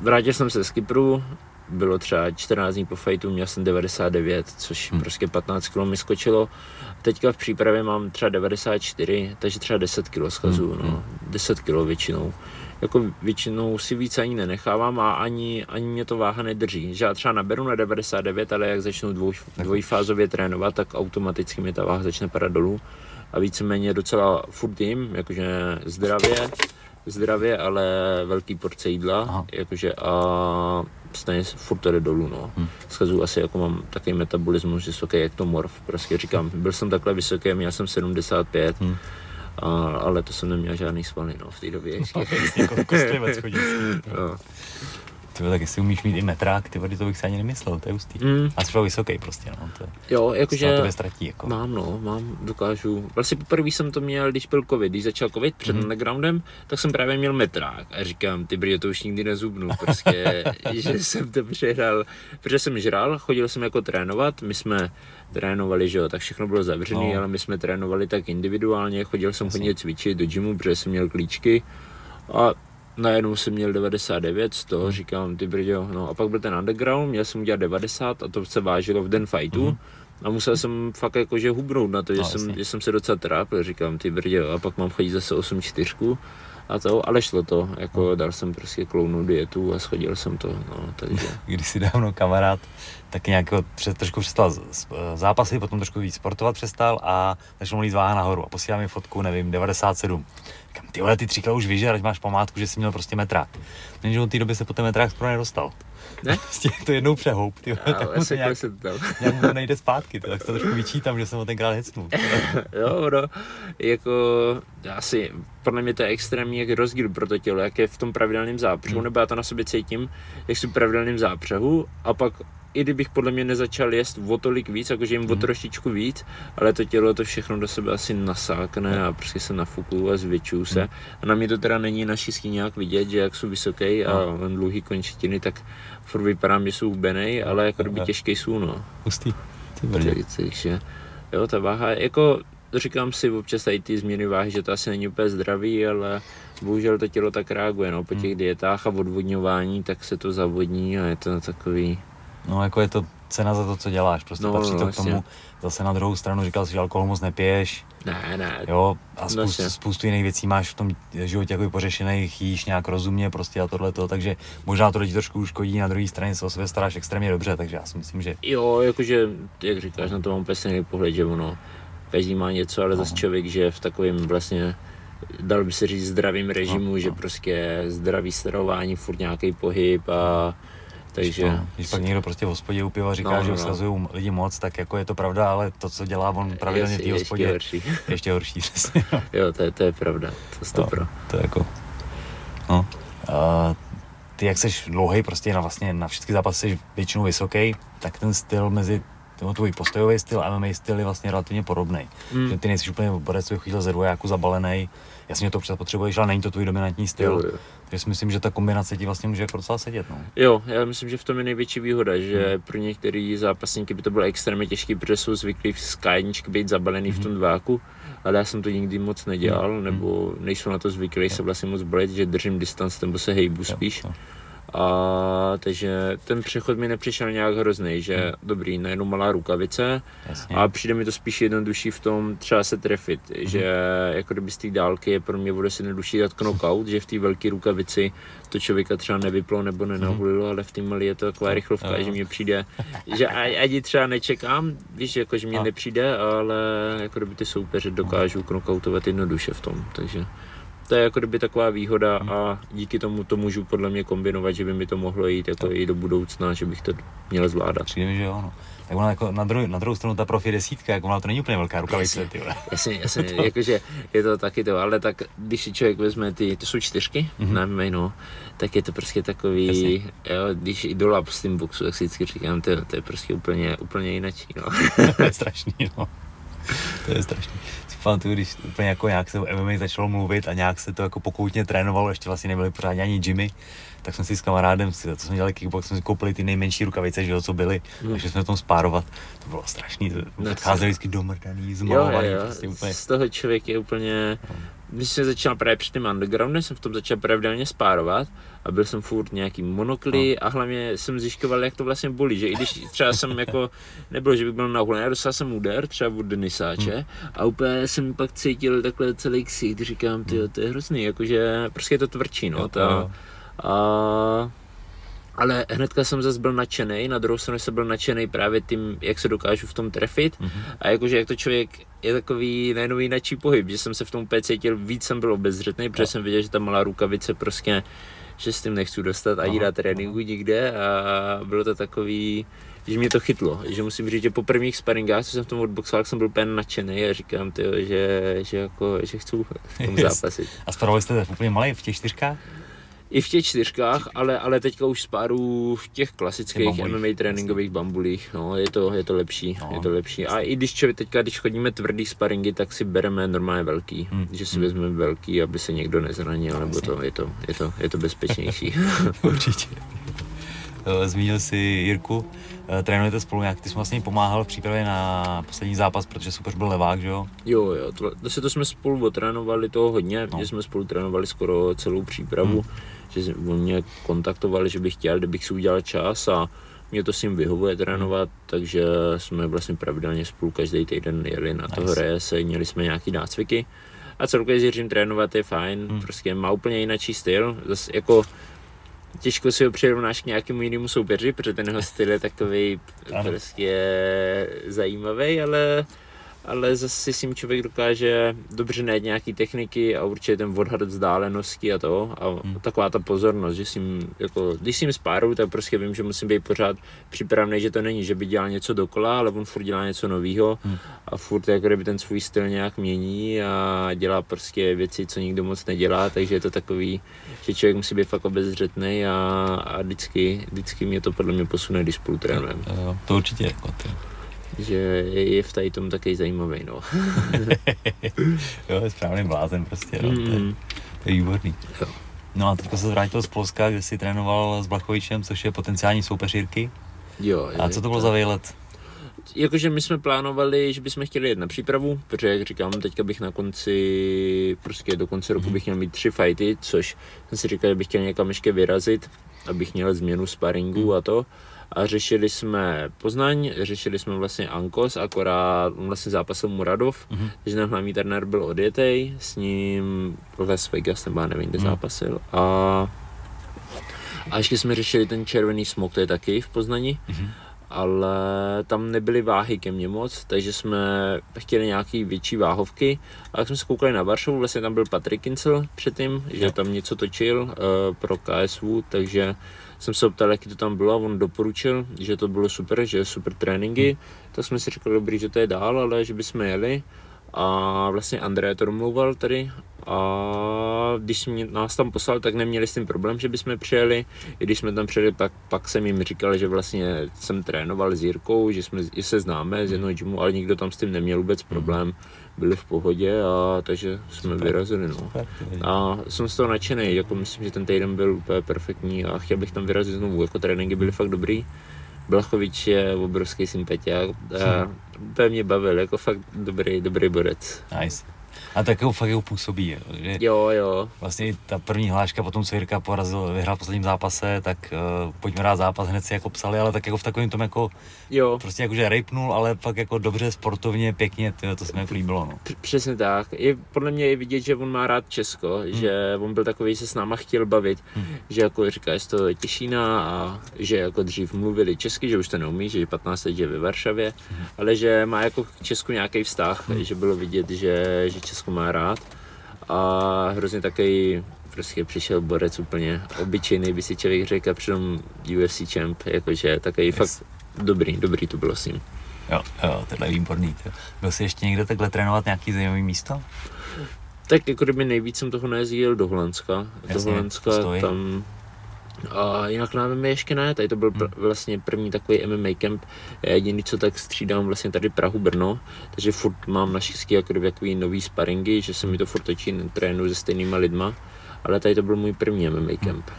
vrátil jsem se z Kypru, bylo třeba 14 dní po fajtu, měl jsem 99, což hmm. prostě 15 kg mi skočilo. Teďka v přípravě mám třeba 94, takže třeba 10 kg schazu, hmm. no, 10 kg většinou. Jako většinou si víc ani nenechávám a ani, ani mě to váha nedrží. Že já třeba naberu na 99, ale jak začnu dvoj, dvojfázově trénovat, tak automaticky mi ta váha začne padat dolů a víceméně docela furt jim, jakože zdravě, zdravě, ale velký porce jídla, Aha. jakože a stejně furt tady dolů, no. Hmm. Schazu asi jako mám takový metabolismus vysoký, jak to morf, prostě říkám, byl jsem takhle vysoký, měl jsem 75, hmm. A, ale to jsem neměl žádný svaly, no, v té době. No, jako no. Ty tak jestli umíš mít i metrák, ty vody, to bych si ani nemyslel, to je hustý. Mm. A jsi vysoký prostě, no. To je, jo, jakože... To ztratí, jako. Mám, no, mám, dokážu. Vlastně poprvé jsem to měl, když byl covid, když začal covid před mm. undergroundem, tak jsem právě měl metrák a říkám, ty brýle to už nikdy nezubnu, prostě, že jsem to přehrál, protože jsem žral, chodil jsem jako trénovat, my jsme trénovali, že jo, tak všechno bylo zavřené, no. ale my jsme trénovali tak individuálně, chodil jsem hodně cvičit do gymu, protože jsem měl klíčky a najednou jsem měl 99, z toho hmm. říkám, ty brďo, no a pak byl ten underground, měl jsem udělat 90 a to se vážilo v den fightu. Mm. A musel jsem fakt jakože hubnout na to, že, no, jsem, že jsem se docela trápil, říkám, ty brďo, a pak mám chodit zase 8 čtyřku a to, ale šlo to, jako no. dal jsem prostě klounou dietu a schodil jsem to, no, takže. Když si dávno kamarád taky nějak před, trošku přestal zápasy, potom trošku víc sportovat přestal a začal mu váha nahoru a posílá mi fotku, nevím, 97 Říkám, ty vole, ty tři už vyžer, ať máš památku, že jsi měl prostě metrák. Jenže od té doby se po ten metrák skoro nedostal. Ne? Prostě to jednou přehoup, ty. Ale se nějak, se tam. nějak mu nejde zpátky, tak to trošku vyčítám, že jsem ho tenkrát hecnul. jo, no, jako asi, podle mě to je extrémní jak rozdíl pro to tělo, jak je v tom pravidelném zápřehu, hmm. nebo já to na sobě cítím, jak jsem v pravidelném zápřehu a pak i kdybych podle mě nezačal jíst o tolik víc, jakože jim mm. o mhm. trošičku víc, ale to tělo to všechno do sebe asi nasákne a prostě se nafukuju a zvětšuju se. Mm. A na mě to teda není na šísky nějak vidět, že jak jsou vysoký a no. dlouhý končetiny, tak furt vypadám, že jsou hubenej, ale jako kdyby těžký jsou, no. Pustý. Takže, jo, ta váha, jako říkám si občas tady ty změny váhy, že to asi není úplně zdravý, ale bohužel to tělo tak reaguje, no, po těch hmm. dietách a odvodňování, tak se to zavodní a je to takový, No jako je to cena za to, co děláš, prostě no, patří no, to k tomu. Zase na druhou stranu říkal jsi, že alkohol moc nepiješ. Ne, ne. Jo, a spoustu, no, spoustu jiných věcí máš v tom životě jako pořešených, jíš nějak rozumně prostě a tohle to, takže možná to lidi trošku uškodí, na druhé straně se o sebe staráš extrémně dobře, takže já si myslím, že... Jo, jakože, jak říkáš, na to mám úplně pohled, že ono, každý má něco, ale no. zase člověk, že v takovém vlastně dal by se říct zdravým režimu, no, že no. prostě zdravý stravování, furt nějaký pohyb a takže... Když, to, když pak někdo prostě v hospodě u piva říká, no, že no, no. lidi moc, tak jako je to pravda, ale to, co dělá on pravidelně v té hospodě, ještě horší. ještě horší. jo, to je, to je pravda, to je no. To je jako, no. Uh, ty jak jsi dlouhý prostě na vlastně na všechny zápasy jsi většinou vysoký, tak ten styl mezi ten tvůj postojový styl a MMA styl je vlastně relativně podobný. Mm. Že ty nejsi úplně borec, co chytil ze dvojáku zabalený, jasně to občas potřebuješ, ale není to tvůj dominantní styl. Jo, jo. Takže si myslím, že ta kombinace ti vlastně může jako docela sedět. No. Jo, já myslím, že v tom je největší výhoda, že hmm. pro některé zápasníky by to bylo extrémně těžké, protože jsou zvyklí v skyničky být zabalený hmm. v tom hmm. dváku, ale já jsem to nikdy moc nedělal, hmm. nebo nejsou na to zvyklí se vlastně moc bolet, že držím distanc nebo se hejbu spíš. Jo, jo. A takže ten přechod mi nepřišel nějak hrozný, že hmm. dobrý, najednou malá rukavice Jasně. a přijde mi to spíš jednodušší v tom třeba se trefit, hmm. že jako kdyby z té dálky je pro mě bude si jednodušší dát knockout, že v té velké rukavici to člověka třeba nevyplo nebo hmm. nenahulilo, hmm. ale v té malé je to taková rychlovka, uh. že mě přijde, že ani třeba nečekám, víš, jako že mě uh. nepřijde, ale jako kdyby ty soupeře dokážou knockoutovat jednoduše v tom, takže to je jako kdyby taková výhoda hmm. a díky tomu to můžu podle mě kombinovat, že by mi to mohlo jít jako i do budoucna, že bych to měl zvládat. Přijde že jo, no. Tak ona jako na, druhou, na druhou stranu ta profi desítka, jako ona to není úplně velká rukavice, ty Jasně, jasně, to... jakože je to taky to, ale tak když si člověk vezme ty, to jsou čtyřky, mm-hmm. na jméno, tak je to prostě takový, jasně. jo, když jdu lap s tím boxu, tak si vždycky říkám, to, to je prostě úplně, úplně jinak, no. to je strašný, no. To je strašný pamatuju, když úplně jako nějak se o MMA začalo mluvit a nějak se to jako pokoutně trénovalo, ještě vlastně nebyly pořádně ani Jimmy, tak jsme si s kamarádem, to jsme dělali kickbox, jsme si koupili ty nejmenší rukavice, že jo, co byly, mm. takže jsme tom spárovat. To bylo strašný, to odcházeli vždycky domrdaný, zmalovaný, jo, jo, prostě úplně. Z toho člověk je úplně, no když jsem začal právě před tím undergroundem, jsem v tom začal pravidelně spárovat a byl jsem furt nějaký monokly no. a hlavně jsem zjišťoval, jak to vlastně bolí, že i když třeba jsem jako, nebylo, že bych byl nahulený, já dostal jsem úder třeba od Denisáče hmm. a úplně jsem pak cítil takhle celý ksít, říkám, ty, to je hrozný, jakože prostě je to tvrdší, no, ta, a ale hnedka jsem zase byl nadšený, na druhou stranu jsem byl nadšený právě tím, jak se dokážu v tom trefit mm-hmm. a jakože jak to člověk je takový najednou jináčí pohyb, že jsem se v tom úplně cítil, víc jsem byl obezřetný, protože no. jsem viděl, že ta malá rukavice prostě, že s tím nechci dostat ani na tréninku nikde a bylo to takový, že mě to chytlo, že musím říct, že po prvních sparingách, co jsem v tom odboxoval, jsem byl úplně nadšený a říkám, tyjo, že, že, jako, že chci v tom zápasit. A sparovali jste úplně malý v těch čtyřkách? I v těch čtyřkách, ale, ale teďka už spáru v těch klasických MMA tréninkových bambulích, no, je to, je to lepší, no, je to lepší. A i když člověk teďka, když chodíme tvrdý sparingy, tak si bereme normálně velký, hmm. že si hmm. vezmeme velký, aby se někdo nezranil, no, nebo to, je to, je to, je to bezpečnější. Určitě. Eh, zmínil si Jirku, eh, trénujete spolu nějak, ty jsi vlastně pomáhal v přípravě na poslední zápas, protože super byl levák, že jo? Jo, jo, to, to, to jsme spolu otrénovali toho hodně, no. že jsme spolu trénovali skoro celou přípravu. Hmm že mě kontaktovali, že bych chtěl, kdybych si udělal čas a mě to s ním vyhovuje trénovat, takže jsme vlastně pravidelně spolu každý týden jeli na nice. se, měli jsme nějaký nácviky a celkově s Jiřím trénovat je fajn, hmm. prostě má úplně jiný styl, zase jako těžko si ho přirovnáš k nějakému jinému soupeři, protože ten jeho styl je takový prostě zajímavý, ale ale zase si jim člověk dokáže dobře najít nějaký techniky a určitě ten odhad vzdálenosti a to a hmm. taková ta pozornost, že si jim, jako, když si jim spáru, tak prostě vím, že musím být pořád připravený, že to není, že by dělal něco dokola, ale on furt dělá něco nového hmm. a furt jako kdyby ten svůj styl nějak mění a dělá prostě věci, co nikdo moc nedělá, takže je to takový, že člověk musí být fakt obezřetný a, a vždycky, vždycky mě to podle mě posune, když spolu trénujeme. To určitě jako ty že je v tady tom taky zajímavý, no. jo, je správný blázen prostě, no. Mm. To, je, to je výborný. Jo. No a teďka se vrátil z Polska, kde jsi trénoval s Blachovičem, což je potenciální soupeř Jirky. Jo, A co to bylo za výlet? Jakože my jsme plánovali, že bychom chtěli jít na přípravu, protože jak říkám, teďka bych na konci, prostě do konce roku bych měl mít tři fighty, což jsem si říkal, že bych chtěl někam ještě vyrazit, abych měl změnu sparingu a to a řešili jsme Poznaň, řešili jsme vlastně Ankos, akorát vlastně zápasil Muradov, mm-hmm. takže ten hlavní trenér byl odjetej, s ním Las Vegas, nebo já nevím, kde mm. zápasil. A, a ještě jsme řešili ten červený smok, to je taky v Poznani. Mm-hmm ale tam nebyly váhy ke mně moc, takže jsme chtěli nějaký větší váhovky. A jak jsme se koukali na Varšavu, vlastně tam byl Patrik Kincel předtím, že tam něco točil uh, pro KSV, takže jsem se optal, jaký to tam bylo a on doporučil, že to bylo super, že super tréninky, hmm. tak jsme si řekli, dobrý, že to je dál, ale že bychom jeli. A vlastně André to domlouval tady a když mě, nás tam poslal, tak neměli s tím problém, že bychom přijeli. I když jsme tam přijeli, pak, pak jsem jim říkal, že vlastně jsem trénoval s Jirkou, že jsme že se známe z jednoho gymu, ale nikdo tam s tím neměl vůbec problém. Byli v pohodě a takže jsme Super. vyrazili. No. A jsem z toho nadšený, jako myslím, že ten týden byl úplně perfektní a chtěl bych tam vyrazit znovu, jako tréninky byly fakt dobrý. Blachovič je obrovský sympatiák a hmm. mě bavil, jako fakt dobrý, dobrý borec. Nice. A tak ho fakt ho působí, že jo, jo. Vlastně ta první hláška potom, co Jirka porazil, vyhrál v posledním zápase, tak uh, pojďme rád zápas, hned si jako psali, ale tak jako v takovém tom jako, jo. prostě jakože rejpnul, ale fakt jako dobře, sportovně, pěkně, tyjo, to se mi líbilo, no. Přesně tak. Je, podle mě je vidět, že on má rád Česko, hmm. že on byl takový, že se s náma chtěl bavit, hmm. že jako říká, že to Těšína a že jako dřív mluvili česky, že už to neumí, že je 15 let je ve Varšavě, hmm. ale že má jako k Česku nějaký vztah, hmm. že bylo vidět, že, že Česko má rád a hrozně taky prostě přišel borec úplně obyčejný, by si člověk řekl, a přitom UFC champ, jakože takový yes. fakt dobrý, dobrý to bylo s ním. Jo, jo, tohle je výborný. To. Byl jsi ještě někde takhle trénovat nějaký zajímavý místo? Tak jako kdyby nejvíc jsem toho nejezdil do Holandska. Jasně, do Holandska tam a jinak na MMA ještě ne, tady to byl pr- hmm. vlastně první takový MMA camp, jediný co tak střídám vlastně tady Prahu, Brno, takže furt mám na šestky jako takový nový sparingy, že se mi to furt točí, trénu se stejnýma lidma, ale tady to byl můj první MMA camp.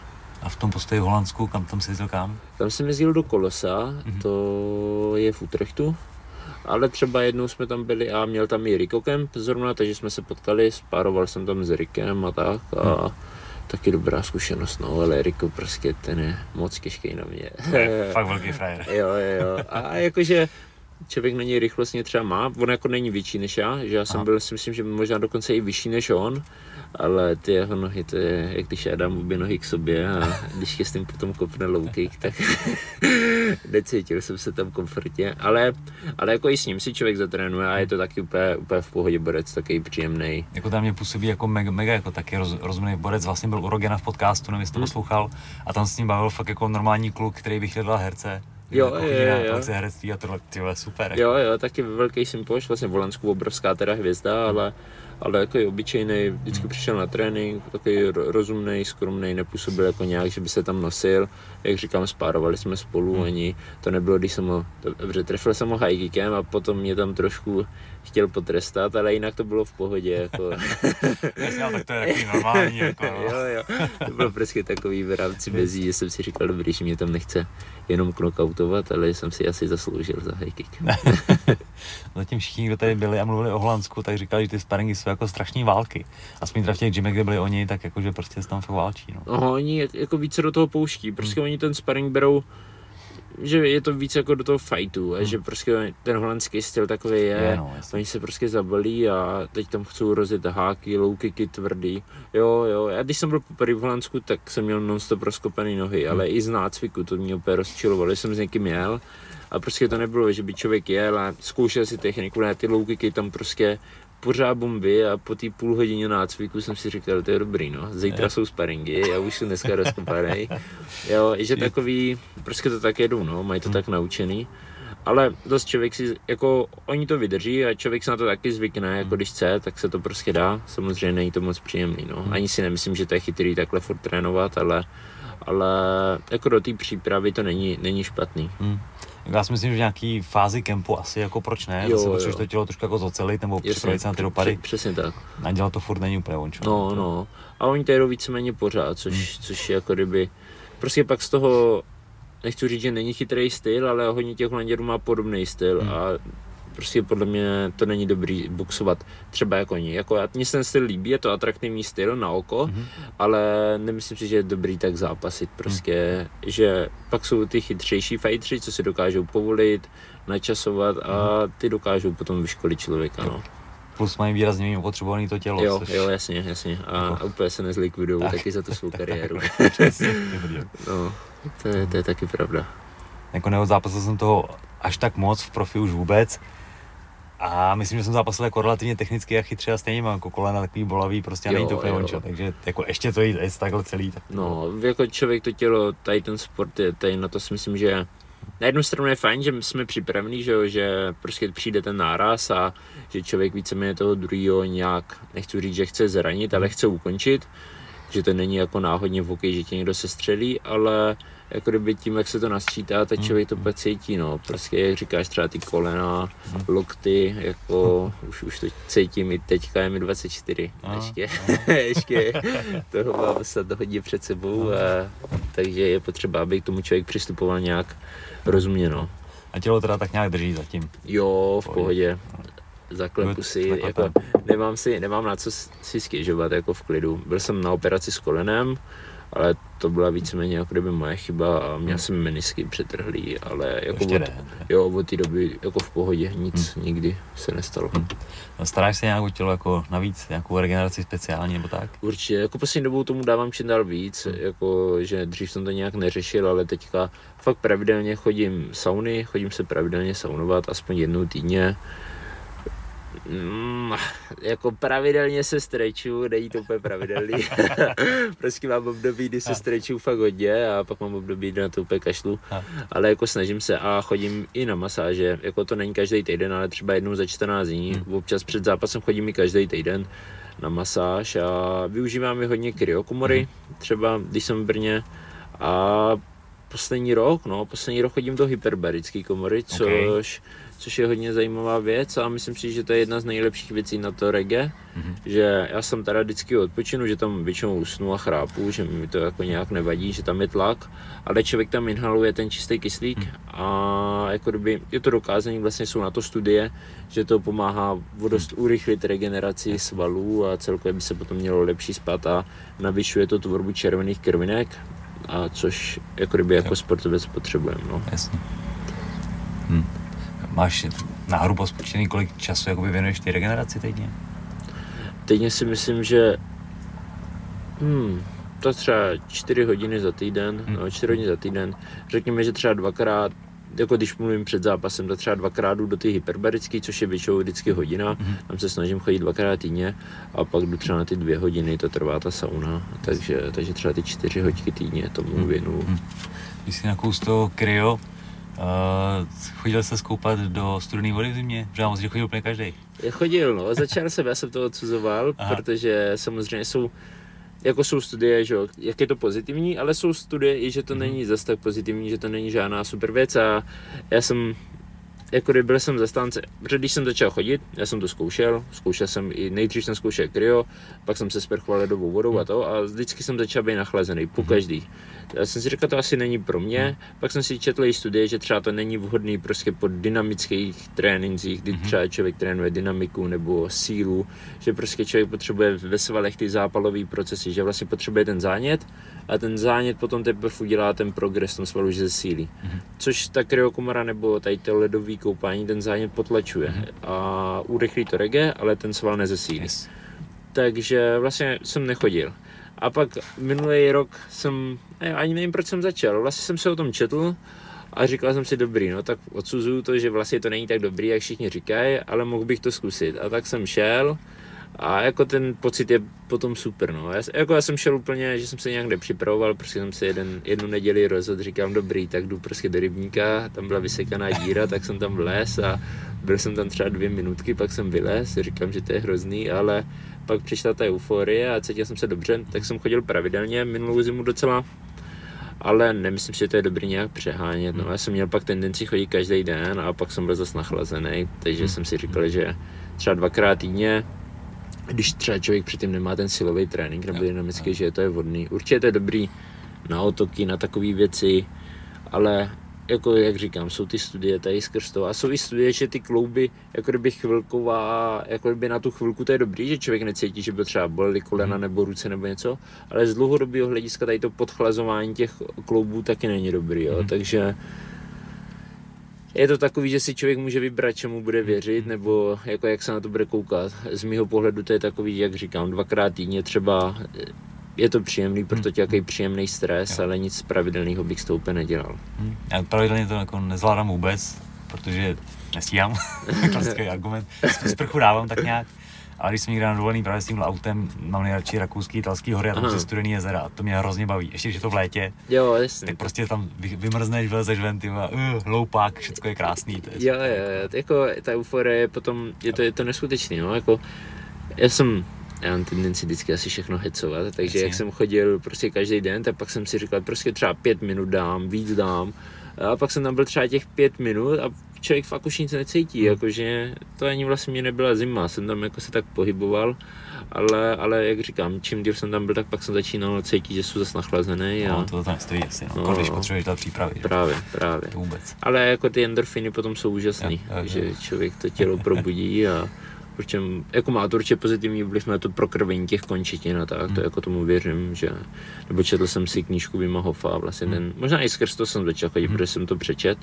A v tom postoji v Holandsku, kam tam jsi jezdil kam? Tam jsem jezdil do Kolosa, mm-hmm. to je v Utrechtu, ale třeba jednou jsme tam byli a měl tam i Rico Camp zrovna, takže jsme se potkali, spároval jsem tam s Rikem a tak a mm taky dobrá zkušenost, no, ale Eriko prostě ten je moc těžký na mě. Fakt velký frajer. jo, jo, a jakože člověk na něj rychlostně třeba má, on jako není větší než já, že já jsem Aha. byl, si myslím, že možná dokonce i vyšší než on, ale ty jeho nohy, to je, jak když já dám obě nohy k sobě a když je s tím potom kopne low kick, tak necítil jsem se tam komfortně, ale, ale jako i s ním si člověk zatrénuje a je to taky úplně, úplně v pohodě borec, taky příjemný. Jako tam mě působí jako mega, mega jako taky roz, rozumný borec, vlastně byl u Rogena v podcastu, nevím, jestli to hmm. poslouchal, a tam s ním bavil fakt jako normální kluk, který vychytla herce Jo, jako jo, jo, herectví a tohle, tyhle, super. Jo, jo, taky velký sympoš, vlastně v obrovská teda hvězda, ale ale jako je obyčejný, vždycky hmm. přišel na trénink, takový rozumný, skromný, nepůsobil jako nějak, že by se tam nosil. Jak říkám, spárovali jsme spolu, hmm. ani to nebylo, když jsem ho, dobře, trefil jsem ho high kickem a potom mě tam trošku chtěl potrestat, ale jinak to bylo v pohodě. Jako. Jasně, tak to je takový normální. Jako, no. jo, jo. To bylo prostě takový v rámci mezí, že jsem si říkal, dobrý, že mě tam nechce jenom knockoutovat, ale jsem si asi zasloužil za high kick. Zatím všichni, kdo tady byli a mluvili o Holandsku, tak říkali, že ty sparingy jsou jako strašní války. Aspoň v těch gymech, kde byli oni, tak jakože prostě se tam fakt válčí. No. Oho, oni jako více do toho pouští, prostě hmm. oni ten sparring berou že je to víc jako do toho fightu a hmm. že prostě ten holandský styl takový je, je no, oni se prostě zabalí a teď tam chcou rozjet háky, low kicky tvrdý, jo, jo, já když jsem byl poprvé v Holandsku, tak jsem měl non-stop rozkopaný nohy, hmm. ale i z nácviku to mě úplně rozčilovalo, jsem s někým jel A prostě to nebylo, že by člověk jel a zkoušel si techniku, ne, ty louky tam prostě pořád bomby a po té půl hodině nácviku jsem si říkal, to je dobrý, no. Zítra je. jsou sparingy, já už jsem dneska rozkopaný. Jo, že takový, prostě to tak jedou, no, mají to hmm. tak naučený. Ale dost člověk si, jako oni to vydrží a člověk se na to taky zvykne, jako když chce, tak se to prostě dá. Samozřejmě není to moc příjemný, no. Hmm. Ani si nemyslím, že to je chytrý takhle furt trénovat, ale, ale jako do té přípravy to není, není špatný. Hmm. Já si myslím, že v nějaký fázi kempu asi jako proč ne, jo, zase to tělo trošku jako zocelit nebo připravit se na ty dopady. Přesně tak. A dělat to furt není úplně ončo. No, no. A oni to jedou víceméně pořád, což, hmm. což je jako kdyby, prostě pak z toho nechci říct, že není chytrý styl, ale hodně těch Holanděrů má podobný styl hmm. a prostě podle mě to není dobrý boxovat třeba jako oni. Jako mně ten styl líbí, je to atraktivní styl na oko, hmm. ale nemyslím si, že je dobrý tak zápasit prostě, hmm. že pak jsou ty chytřejší fightři, co si dokážou povolit, načasovat a hmm. ty dokážou potom vyškolit člověka, no. Plus mají výrazně méně opotřebovaný to tělo. Jo, což... jo, jasně, jasně. A, a úplně se nezlikvidují tak. taky za tu svou kariéru. no, to je, to je taky pravda. Jako neodzápasil jsem toho až tak moc v profi už vůbec. A myslím, že jsem zápasil jako relativně technicky a chytře a stejně mám jako kolena takový bolavý, prostě jo, není to úplně ončo, takže jako ještě to jít takhle celý. Tak... No, jako člověk to tělo, tady ten sport je, tady na to si myslím, že na jednu stranu je fajn, že jsme připraveni, že, že prostě přijde ten náraz a že člověk víceméně toho druhého nějak, nechci říct, že chce zranit, ale chce ukončit, že to není jako náhodně v hokeji, že tě někdo se střelí, ale jako kdyby tím, jak se to nasčítá, tak člověk to pak cítí, no. Prostě, jak říkáš, třeba ty kolena, lokty, jako už, už to cítím i teďka, je mi 24, ještě, ještě toho mám to hodně před sebou, a, takže je potřeba, aby k tomu člověk přistupoval nějak rozumně, no. A tělo teda tak nějak drží zatím? Jo, v pohodě. Zaklepu si, jako, nemám, si, nemám na co si stěžovat, jako v klidu. Byl jsem na operaci s kolenem, ale to byla víceméně jako kdyby moje chyba a měl hmm. jsem menisky přetrhlý, ale jako od, ne, jo, od té doby jako v pohodě nic hmm. nikdy se nestalo. Hmm. Staráš se nějak o tělo jako navíc, nějakou regeneraci speciální nebo tak? Určitě, jako poslední dobou tomu dávám čím dál víc, hmm. jako že dřív jsem to nějak neřešil, ale teďka fakt pravidelně chodím sauny, chodím se pravidelně saunovat aspoň jednou týdně Mm, jako pravidelně se streču, není to úplně pravidelný. prostě mám období, kdy se streču fakt hodně a pak mám období, kdy na to úplně kašlu. Ale jako snažím se a chodím i na masáže. Jako to není každý týden, ale třeba jednou za 14 dní. Hmm. Občas před zápasem chodím i každý týden na masáž a využívám i hodně kryokomory, hmm. třeba když jsem v Brně. A poslední rok, no, poslední rok chodím do hyperbarické komory, což okay což je hodně zajímavá věc a myslím si, že to je jedna z nejlepších věcí na to reggae, mm-hmm. že já jsem teda vždycky odpočinu, že tam většinou usnu a chrápu, že mi to jako nějak nevadí, že tam je tlak, ale člověk tam inhaluje ten čistý kyslík mm. a jako kdyby je to dokázané, vlastně jsou na to studie, že to pomáhá dost mm. urychlit regeneraci svalů a celkově by se potom mělo lepší spát a navyšuje to tvorbu červených krvinek, a což jako kdyby jako sportovec potřebujeme. No. Jasně. Hm. Máš náhrubo spočítaný, kolik času jakoby věnuješ ty regeneraci týdně? Týdně si myslím, že hmm, to třeba 4 hodiny za týden, hmm. no 4 hodiny za týden. Řekněme, že třeba dvakrát, jako když mluvím před zápasem, to třeba dvakrát jdu do ty hyperbarické, což je většinou vždycky hodina, hmm. tam se snažím chodit dvakrát týdně a pak jdu třeba na ty dvě hodiny, to trvá ta sauna, takže, takže třeba ty čtyři hodiny týdně tomu hmm. věnu. Hmm. Když jsi nakous toho kryo, Uh, chodil se skoupat do studené vody v zimě? Protože já moc, že chodil úplně každý. Chodil, no. Začal jsem, já jsem to odsuzoval, Aha. protože samozřejmě jsou jako jsou studie, že jak je to pozitivní, ale jsou studie i, že to mm. není zase tak pozitivní, že to není žádná super věc a já jsem jako kdyby byl jsem zastánce, protože když jsem začal chodit, já jsem to zkoušel, zkoušel jsem i, nejdřív jsem zkoušel kryo, pak jsem se sprchoval ledovou vodou a to a vždycky jsem začal být nachlazený, po mhm. každý. Já jsem si říkal, to asi není pro mě, mhm. pak jsem si četl i studie, že třeba to není vhodný prostě po dynamických trénincích, kdy mhm. třeba člověk trénuje dynamiku nebo sílu, že prostě člověk potřebuje ve svalech ty zápalové procesy, že vlastně potřebuje ten zánět a ten zánět potom teprve udělá ten progres tom svalu, že zesílí. Mm-hmm. Což ta kryokomora nebo tady to ledový koupání ten zánět potlačuje mm-hmm. a urychlí to rege, ale ten sval nezesílí. Yes. Takže vlastně jsem nechodil. A pak minulý rok jsem, ne, ani nevím, proč jsem začal, vlastně jsem se o tom četl A říkal jsem si, dobrý, no tak odsuzuju to, že vlastně to není tak dobrý, jak všichni říkají, ale mohl bych to zkusit. A tak jsem šel, a jako ten pocit je potom super, no. Já, jako já jsem šel úplně, že jsem se nějak nepřipravoval, prostě jsem se jeden, jednu neděli rozhodl, říkám dobrý, tak jdu prostě do rybníka, tam byla vysekaná díra, tak jsem tam vlez a byl jsem tam třeba dvě minutky, pak jsem vylez, říkám, že to je hrozný, ale pak přišla ta euforie a cítil jsem se dobře, tak jsem chodil pravidelně minulou zimu docela, ale nemyslím si, že to je dobrý nějak přehánět. No, já jsem měl pak tendenci chodit každý den a pak jsem byl zase nachlazený, takže hmm. jsem si říkal, že třeba dvakrát týdně když třeba člověk předtím nemá ten silový trénink nebo dynamický, že to je vhodný. Určitě to je dobrý na otoky, na takové věci, ale jako jak říkám, jsou ty studie tady skrz to a jsou i studie, že ty klouby jako kdyby chvilková, jako kdyby na tu chvilku to je dobrý, že člověk necítí, že by třeba bolely kolena mhm. nebo ruce nebo něco, ale z dlouhodobého hlediska tady to podchlazování těch kloubů taky není dobrý, jo? Mm. takže je to takový, že si člověk může vybrat, čemu bude věřit, nebo jako jak se na to bude koukat. Z mého pohledu to je takový, jak říkám, dvakrát týdně třeba je to příjemný, protože to jaký příjemný stres, jo. ale nic pravidelného bych s tou úplně nedělal. Hmm. Já pravidelně to jako nezvládám vůbec, protože nestíhám, klasický argument. Sprchu dávám tak nějak, a když jsem někde na dovolený právě s tím autem, mám nejradši rakouský, italský hory a tam se studený jezera a to mě hrozně baví. Ještě když je to v létě, jo, jasně. tak prostě tam vymrzneš, vylezeš ven, ty uh, loupák, všechno je krásný. To je jo, jo, jo, jako ta euforie je potom, je to, je to neskutečný, no, jako já jsem, já mám tendenci vždycky asi všechno hecovat, takže Jasně. jak jsem chodil prostě každý den, tak pak jsem si říkal, prostě třeba pět minut dám, víc dám, a pak jsem tam byl třeba těch pět minut a člověk fakt už nic necítí, hmm. jakože to ani vlastně mě nebyla zima, jsem tam jako se tak pohyboval, ale, ale jak říkám, čím díl jsem tam byl, tak pak jsem začínal cítit, že jsou zase nachlazený. A... No, to tam stojí asi, no. no když potřebuješ dát přípravy. Právě, právě. To vůbec. Ale jako ty endorfiny potom jsou úžasný, jo, jo, jo. že člověk to tělo probudí a určitě, jako má to určitě pozitivní vliv na to prokrvení těch končetin a tak, hmm. to jako tomu věřím, že, nebo četl jsem si knížku Vima Hofa, vlastně hmm. ten, možná i skrz to jsem začal chodit, hmm. protože jsem to přečet,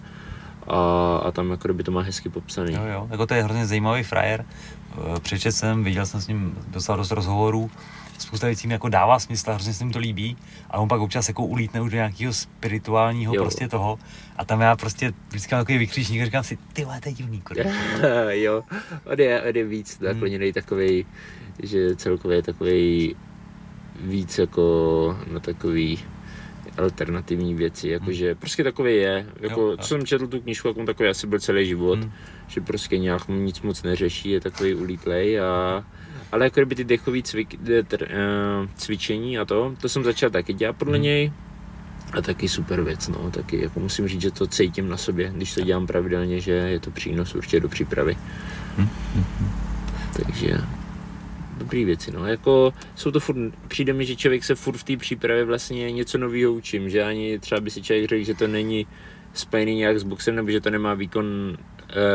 a, a tam jako by to má hezky popsaný. Jo, jo, jako to je hrozně zajímavý frajer, eh, přečet jsem, viděl jsem s ním docela dost rozhovorů, spousta věcí mi jako dává smysl, hrozně se mi to líbí, ale on pak občas jako ulítne už do nějakého spirituálního jo. prostě toho. A tam já prostě vždycky mám takový vykřičník a říkám si, ty to je divný, jo, on je, on je víc nakloněný hmm. takový, že celkově je takový víc jako na takový alternativní věci, jakože hmm. prostě takový je, jako jo, co jsem četl tu knížku, jak on takový asi byl celý život, hmm. že prostě nějak nic moc neřeší, je takový ulítlej a ale jako kdyby ty dechové cvik, tr, uh, cvičení a to, to jsem začal taky dělat podle hmm. něj a taky super věc, no, taky jako musím říct, že to cítím na sobě, když to dělám pravidelně, že je to přínos určitě do přípravy. Hmm. Takže dobrý věci, no, jako jsou to furt, přijde mi, že člověk se furt v té přípravě vlastně něco nového učím, že ani třeba by si člověk řekl, že to není spojený nějak s boxem, nebo že to nemá výkon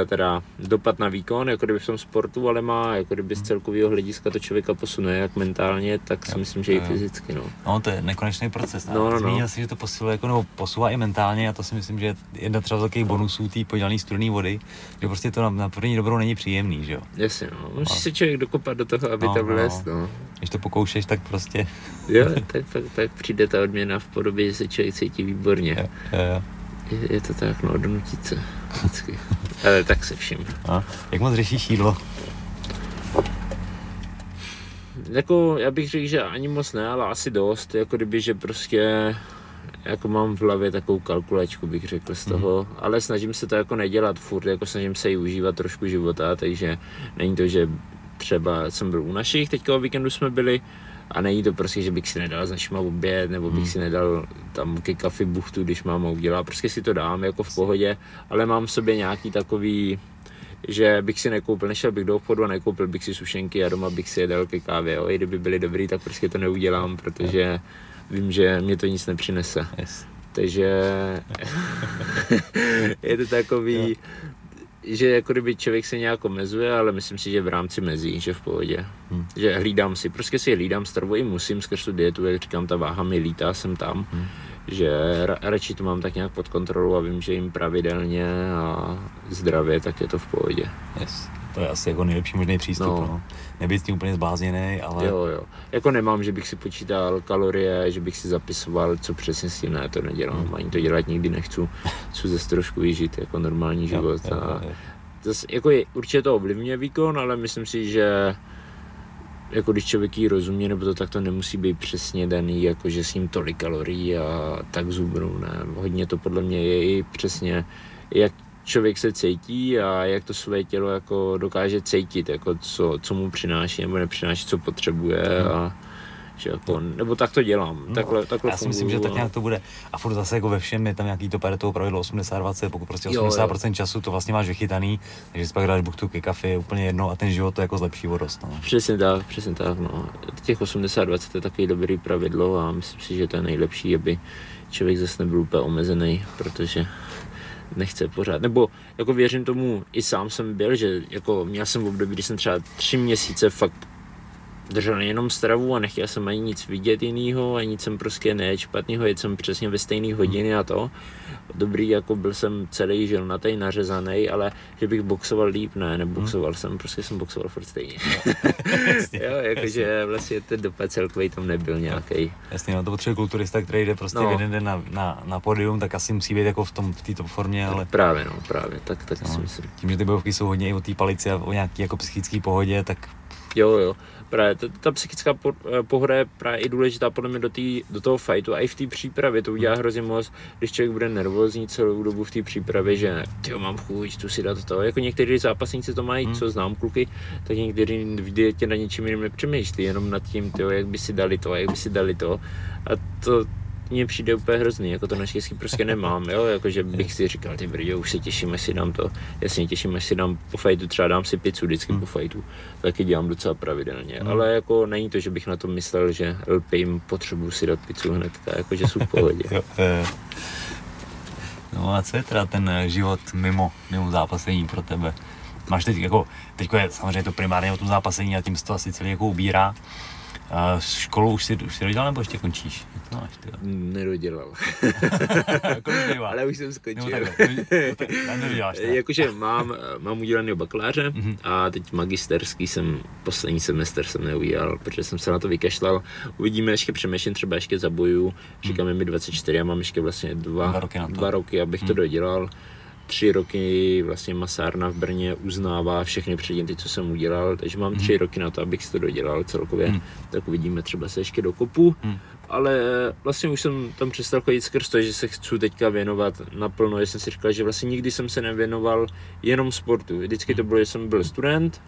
teda dopad na výkon, jako kdyby v tom sportu, ale má jako kdyby z celkového hlediska to člověka posune jak mentálně, tak si myslím, že i fyzicky. No. no to je nekonečný proces. No, no, no. Zmínil si, že to posiluje jako, nebo posouvá i mentálně a to si myslím, že je jedna třeba z velkých bonusů té podělané studené vody, že prostě to na, na první dobrou není příjemný, že jo. Jasně, no. Musí no. se člověk dokopat do toho, aby no, to vlez, no. no. Když to pokoušeš, tak prostě... jo, tak, tak, tak přijde ta odměna v podobě, že se člověk cítí výborně. Jo, jo, jo. Je, je to tak, no, donutit se vždycky. Ale tak se vším. A jak moc řešíš jídlo? Jako, já bych řekl, že ani moc ne, ale asi dost, jako kdyby, že prostě jako mám v hlavě takovou kalkulačku, bych řekl z toho, mm. ale snažím se to jako nedělat furt, jako snažím se i užívat trošku života, takže není to, že třeba jsem byl u našich, teďka o víkendu jsme byli, a není to prostě, že bych si nedal s našima oběd, nebo bych hmm. si nedal tam ke kafi buchtu, když mám udělat. Prostě si to dám jako v pohodě, ale mám v sobě nějaký takový, že bych si nekoupil, nešel bych do obchodu a nekoupil bych si sušenky a doma bych si jedal ke kávě. Jo. I kdyby byly dobrý, tak prostě to neudělám, protože vím, že mě to nic nepřinese. Yes. Takže je to takový, že jako kdyby člověk se nějak omezuje, ale myslím si, že v rámci mezí, že v pohodě. Hmm. Že hlídám si, prostě si hlídám stravu i musím skrz tu dietu, jak říkám, ta váha mi lítá, jsem tam. Hmm. Že ra- radši to mám tak nějak pod kontrolou a vím, že jim pravidelně a zdravě, tak je to v pohodě. Yes. To je asi jako nejlepší možný přístup, no. no. Nebýt s tím úplně zbázněný, ale... Jo, jo. Jako nemám, že bych si počítal kalorie, že bych si zapisoval, co přesně s tím, ne, to nedělám, hmm. ani to dělat nikdy nechci. Chci zase trošku vyžít jako normální život. Jo, jo, jo. A zase, jako je, určitě to ovlivňuje výkon, ale myslím si, že jako když člověk jí rozumí, nebo to tak to nemusí být přesně daný, jako že s ním tolik kalorií a tak zubru, ne. Hodně to podle mě je i přesně, jak člověk se cítí a jak to své tělo jako dokáže cítit, jako co, co mu přináší nebo nepřináší, co potřebuje a že jako, nebo tak to dělám, no, takhle, takhle Já si myslím, že tak nějak to bude. A furt zase jako ve všem je tam nějaký to toho pravidlo 80-20, pokud prostě 80% jo, jo. času to vlastně máš vychytaný, takže si pak dáš buchtu ke kafe, úplně jedno a ten život to jako zlepší o dost. No. Přesně tak, přesně tak, no. Těch 80-20 je takový dobrý pravidlo a myslím si, že to je nejlepší, aby člověk zase nebyl úplně omezený, protože nechce pořád. Nebo jako věřím tomu, i sám jsem byl, že jako měl jsem v období, kdy jsem třeba tři měsíce fakt držel jenom stravu a nechtěl jsem ani nic vidět jiného, ani nic jsem prostě ne špatného, jet jsem přesně ve stejné hodiny a to. Dobrý, jako byl jsem celý žil na tej nařezaný, ale že bych boxoval líp, ne, neboxoval hmm. jsem, prostě jsem boxoval furt stejně. jo, jakože vlastně ten dopad celkový tam nebyl nějaký. Jasně, no to potřebuje kulturista, který jde prostě no. jeden den na, na, na podium, tak asi musí být jako v tom v této formě, ale... Tak právě, no, právě, tak, tak no. si myslím. Tím, že ty bojovky jsou hodně i o té palici a o nějaký jako psychické pohodě, tak Jo, jo právě ta, ta psychická eh, pohoda je právě i důležitá podle mě do, tý, do toho fightu a i v té přípravě to udělá hrozně moc, když člověk bude nervózní celou dobu v té přípravě, že ty mám chuť, tu si dát to. Jako někteří zápasníci to mají, hmm. co znám kluky, tak někteří tě na něčím jiným nepřemýšlí, jenom nad tím, tyjo, jak by si dali to, jak by si dali to. A to, mně přijde úplně hrozný, jako to naštěstí prostě nemám, jo, jakože bych si říkal, ty brdě, už se těším, až si dám to, jasně těším, až si dám po fajtu, třeba dám si pizzu vždycky hmm. po fajtu, taky dělám docela pravidelně, hmm. ale jako není to, že bych na to myslel, že lpím, potřebuji si dát pizzu hnedka, jakože jsou v pohodě. No a co je teda ten život mimo, mimo zápasení pro tebe? Máš teď jako, teď je samozřejmě to primárně o tom zápasení a tím se to asi celý jako ubírá, a školu už si, už si dodělal nebo ještě končíš? To máš, ty? Nedodělal. Ale už jsem skončil. Jakože mám, mám udělaný bakaláře mm-hmm. a teď magisterský jsem, poslední semestr jsem neudělal, protože jsem se na to vykašlal. Uvidíme, ještě přemýšlím, třeba ještě zaboju. Říkám, mm. mi 24 a mám ještě vlastně dva, dva roky, dva roky abych mm. to mhm. dodělal tři roky vlastně masárna v Brně uznává všechny předměty, co jsem udělal, takže mám tři hmm. roky na to, abych si to dodělal celkově, hmm. tak uvidíme, třeba se ještě dokopu, hmm. ale vlastně už jsem tam přestal chodit skrz to, že se chci teďka věnovat naplno, já jsem si říkal, že vlastně nikdy jsem se nevěnoval jenom sportu, vždycky to bylo, že jsem byl student,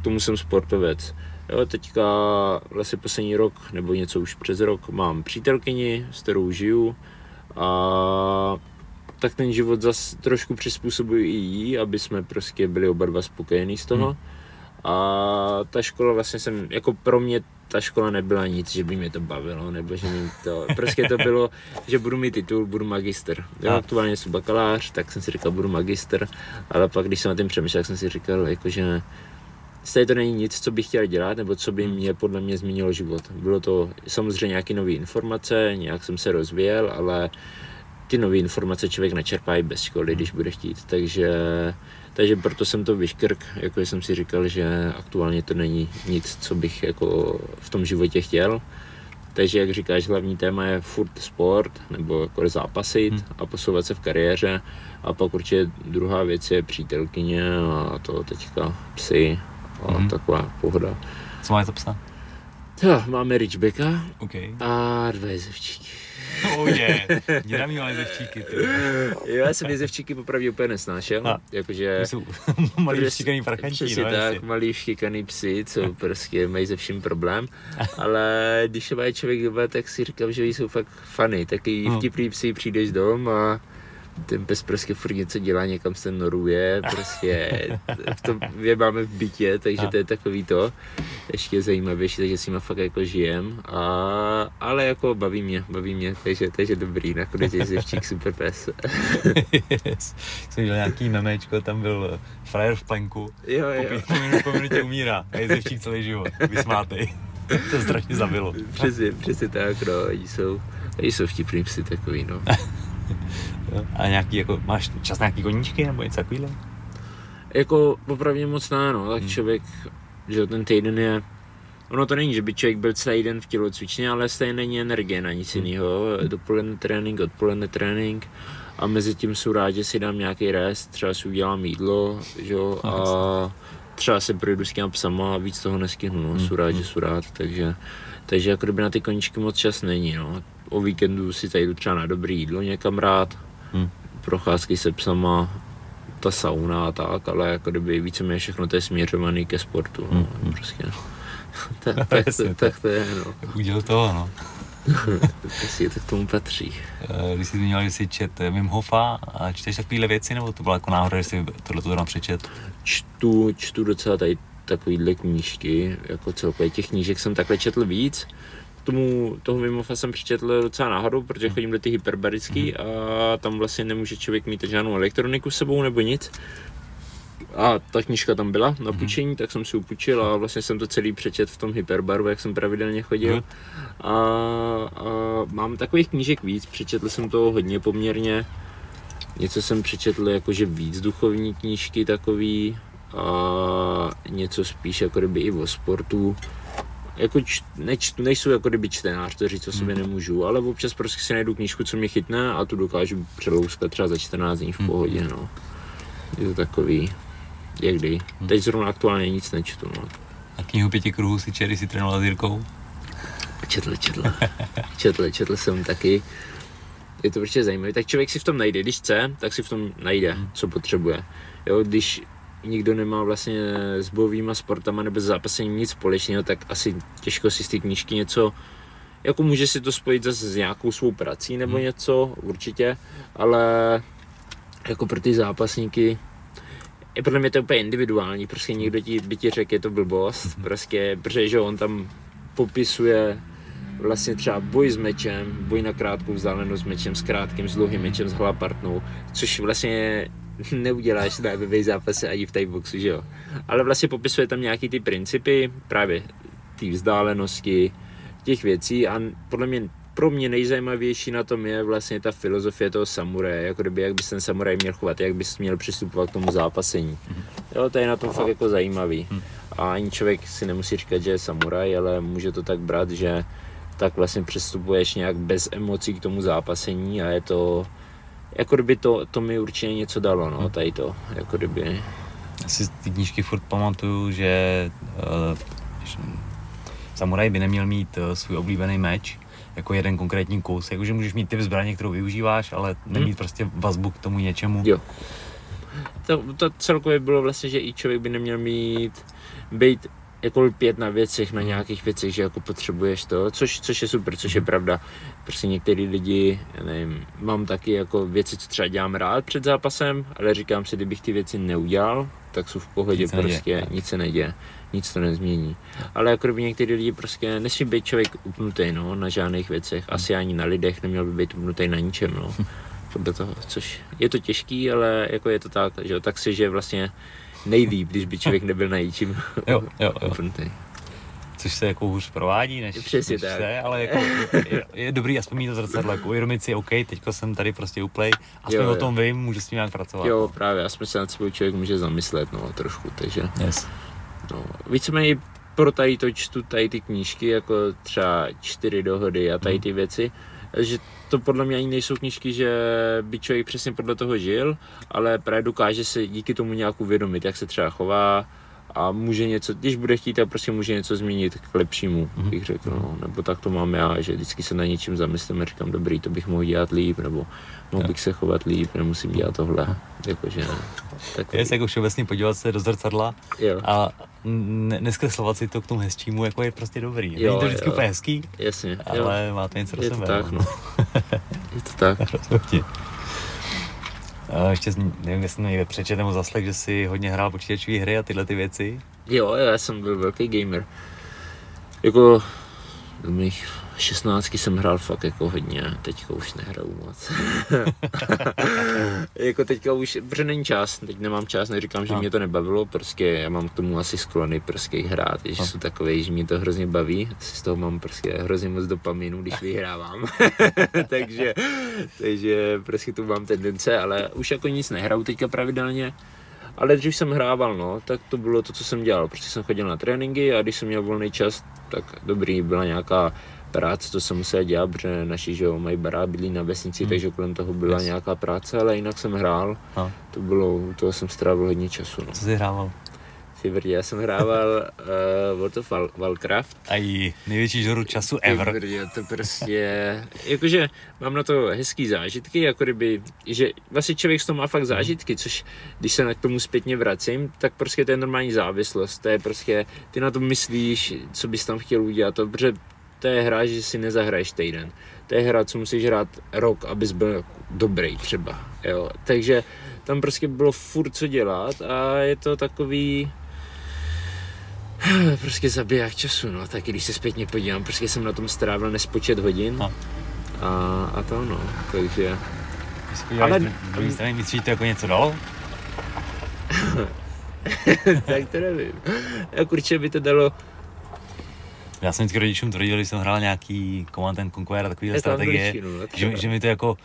k tomu jsem sportovec. Jo, teďka vlastně poslední rok, nebo něco už přes rok, mám přítelkyni, s kterou žiju a tak ten život zase trošku přizpůsobuji i jí, aby jsme prostě byli oba dva spokojení z toho. Hmm. A ta škola vlastně jsem, jako pro mě ta škola nebyla nic, že by mě to bavilo, nebo že mi to, prostě to bylo, že budu mít titul, budu magister. Já aktuálně jsem bakalář, tak jsem si říkal, budu magister, ale pak, když jsem na tím přemýšlel, tak jsem si říkal, jako, že Stejně to není nic, co bych chtěl dělat, nebo co by hmm. mě podle mě změnilo život. Bylo to samozřejmě nějaké nové informace, nějak jsem se rozvíjel, ale ty nové informace člověk nečerpá i bez školy, když bude chtít, takže, takže proto jsem to vyškrk, jako jsem si říkal, že aktuálně to není nic, co bych jako v tom životě chtěl. Takže jak říkáš, hlavní téma je furt sport, nebo jako zápasit hmm. a posouvat se v kariéře. A pak určitě druhá věc je přítelkyně a to teďka psy a hmm. taková pohoda. Co máte psa? Jo, máme Richbecka okay. a dva jezevčíky. Oh je, yeah. měla jezevčíky. Ty. Jo, já jsem jezevčíky popravdě úplně nesnášel. A, jakože... Jsou malý štíkaný prachančí, Přesně no, tak, jasně. malý štíkaný psi, co prostě mají ze vším problém. Ale když se má člověk doma, tak si říkám, že jsou fakt funny. Taky no. vtipný psi přijdeš dom a ten pes prostě furt něco dělá, někam se noruje, prostě v tom je máme v bytě, takže to je takový to ještě zajímavější, takže s nimi fakt jako žijem, a, ale jako baví mě, baví mě, takže, takže dobrý, nakonec je zevčík super pes. yes. Jsem viděl nějaký memečko, tam byl frajer v plenku, jo, jo. Po, po minutě umírá a je zevčík celý život, vysmátej. to strašně zabilo. Přesně, přesně tak, no, oni jsou, oni jsou vtipný psy takový, no. A nějaký, jako, máš čas nějaký koníčky nebo něco takového? Jako popravdě moc ne, no, tak hmm. člověk, že ten týden je, ono to není, že by člověk byl celý den v tělocvičně, ale stejně není energie na nic hmm. jiného, dopoledne trénink, odpoledne trénink a mezi tím jsou rád, že si dám nějaký rest, třeba si udělám jídlo, že jo, a třeba se projdu s těma psama a víc toho neskihnu, no, hmm. jsou rád, že jsou rád, takže, takže jako kdyby na ty koníčky moc čas není, no. O víkendu si tady jdu třeba na dobrý jídlo někam rád, hmm. procházky se psama, ta sauna a tak, ale jako kdyby víceméně všechno to je směřovaný ke sportu, no, hmm. prostě, no. tak, tak, tak, tak, to je, no. Udělal toho, no. Jestli to k tomu patří. Eh, když jsi že jsi čet Wim Hofa a čteš takovéhle věci, nebo to byla jako náhoda, že jsi tohle to přečet? Čtu, čtu docela tady takovýhle knížky, jako celkově těch knížek jsem takhle četl víc. Tomu, toho Wim Hofa jsem přečetl docela náhodou, protože chodím do ty hyperbarický mhm. a tam vlastně nemůže člověk mít žádnou elektroniku s sebou nebo nic a ta knižka tam byla na mhm. půjčení, tak jsem si upůjčil a vlastně jsem to celý přečet v tom hyperbaru, jak jsem pravidelně chodil. Mm. A, a mám takových knížek víc, přečetl jsem toho hodně poměrně. Něco jsem přečetl jakože víc duchovní knížky takový a něco spíš jako kdyby i o sportu. Jako č, nečtu, nejsou jako kdyby čtenář, to říct o sobě mm. nemůžu, ale občas prostě si najdu knížku, co mě chytne a tu dokážu přelouskat třeba za 14 dní v pohodě, no. Je to takový, Někdy. Hmm. Teď zrovna aktuálně nic nečtu. No. A knihu pěti kruhů si čeri si trénoval s Jirkou? Četl, četl. četl, četl jsem taky. Je to prostě zajímavé. Tak člověk si v tom najde. Když chce, tak si v tom najde, hmm. co potřebuje. Jo, když nikdo nemá vlastně s bojovýma sportama nebo s zápasením nic společného, tak asi těžko si z té knížky něco jako může si to spojit zase s nějakou svou prací nebo hmm. něco, určitě, ale jako pro ty zápasníky je podle mě to úplně individuální, prostě někdo ti, by ti řekl, je to blbost, mhm. prostě, protože on tam popisuje vlastně třeba boj s mečem, boj na krátkou vzdálenost s mečem, s krátkým, s dlouhým mečem, s hlapartnou, což vlastně neuděláš na MMA zápase ani v boxu, že jo. Ale vlastně popisuje tam nějaký ty principy, právě ty vzdálenosti, těch věcí a podle mě pro mě nejzajímavější na tom je vlastně ta filozofie toho samuraje, jako kdyby jak bys ten samuraj měl chovat, jak bys měl přistupovat k tomu zápasení. Mhm. Jo, to je na tom fakt jako zajímavý. Mhm. A ani člověk si nemusí říkat, že je samuraj, ale může to tak brát, že tak vlastně přistupuješ nějak bez emocí k tomu zápasení a je to, jako kdyby to, to mi určitě něco dalo, no, mhm. tady to, jako kdyby. Já si ty knížky furt pamatuju, že uh, samuraj by neměl mít uh, svůj oblíbený meč, jako jeden konkrétní kus. Jakože můžeš mít typ zbraně, kterou využíváš, ale nemít hmm. prostě vazbu k tomu něčemu. Jo. To, to celkově bylo vlastně, že i člověk by neměl mít, být jako pět na věcech, na nějakých věcech, že jako potřebuješ to, což, což je super, což je hmm. pravda. Prostě některý lidi, nevím, mám taky jako věci, co třeba dělám rád před zápasem, ale říkám si, kdybych ty věci neudělal, tak jsou v pohodě, nic prostě neděje. nic se neděje nic to nezmění. Ale jako by některý lidi prostě nesmí být člověk upnutý no, na žádných věcech, asi ani na lidech neměl by být upnutý na ničem. No. Podle toho, což je to těžký, ale jako je to tak, že tak si že vlastně nejlíp, když by člověk nebyl na ničím jo, jo, jo. upnutý což se jako hůř provádí, než, Přesně než tak. se, ale jako je, je, dobrý aspoň mít to zrcadlo, jako uvědomit si, OK, teďko jsem tady prostě uplay, aspoň jo, o tom vím, můžu s tím nějak pracovat. Jo, no. právě, aspoň se nad sebou člověk může zamyslet, no, trošku, takže. Yes. No, víceméně pro tady to čtu tady ty knížky, jako třeba čtyři dohody a tady ty věci, že to podle mě ani nejsou knížky, že by člověk přesně podle toho žil, ale právě dokáže se díky tomu nějak uvědomit, jak se třeba chová, a může něco, když bude chtít, tak prostě může něco změnit k lepšímu, mm-hmm. bych řekl, no. nebo tak to mám já, že vždycky se na něčím zamyslím a říkám, dobrý, to bych mohl dělat líp, nebo mohl bych se chovat líp, nemusím dělat tohle, jakože tak Je se jako všeobecně podívat se do zrcadla jo. a ne- neskreslovat si to k tomu hezčímu, jako je prostě dobrý. Jo, Není to vždycky jo. úplně hezký, Jasně, ale jo. má to něco do je sebe. To tak, no. je to tak. A ještě nevím, jestli někde přečet nebo zaslech, že si hodně hrál počítačové hry a tyhle ty věci. Jo, já jsem byl velký gamer. Jako do mých 16 jsem hrál fakt jako hodně, teďka už nehraju moc. jako teďka už, protože není čas, teď nemám čas, neříkám, že no. mě to nebavilo, prostě já mám k tomu asi sklony prostě hrát, že no. jsou takové, že mě to hrozně baví, z toho mám prostě hrozně moc dopaminu, když vyhrávám. takže, takže prostě tu mám tendence, ale už jako nic nehraju teďka pravidelně Ale když jsem hrával, no, tak to bylo to, co jsem dělal. Prostě jsem chodil na tréninky a když jsem měl volný čas, tak dobrý, byla nějaká práce, to jsem musel dělat, protože naši, že jo, mají bará bydlí na vesnici, hmm. takže kolem toho byla yes. nějaká práce, ale jinak jsem hrál. A. To bylo, toho jsem strávil hodně času. No. Co jsi hrával? Ty brdě, já jsem hrával uh, World of Warcraft. A i největší žoru času ever. Ty brdě, to prostě, jakože mám na to hezký zážitky, jako kdyby, že vlastně člověk z toho má fakt zážitky, což když se na k tomu zpětně vracím, tak prostě to je normální závislost, to je prostě, ty na to myslíš, co bys tam chtěl udělat, to, protože to je hra, že si nezahraješ týden. To je hra, co musíš hrát rok, abys byl dobrý třeba, jo. Takže tam prostě bylo furt co dělat a je to takový, prostě zabiják času, no, tak když se zpětně podívám, prostě jsem na tom strávil nespočet hodin no. a, a to no, takže... Ale... Na druhé straně, myslíš, že to jako něco dalo? tak to nevím. Jak určitě by to dalo já jsem vždycky rodičům tvrdil, když jsem hrál nějaký Command and Conquer a takovýhle strategie, no, že, že mi to jako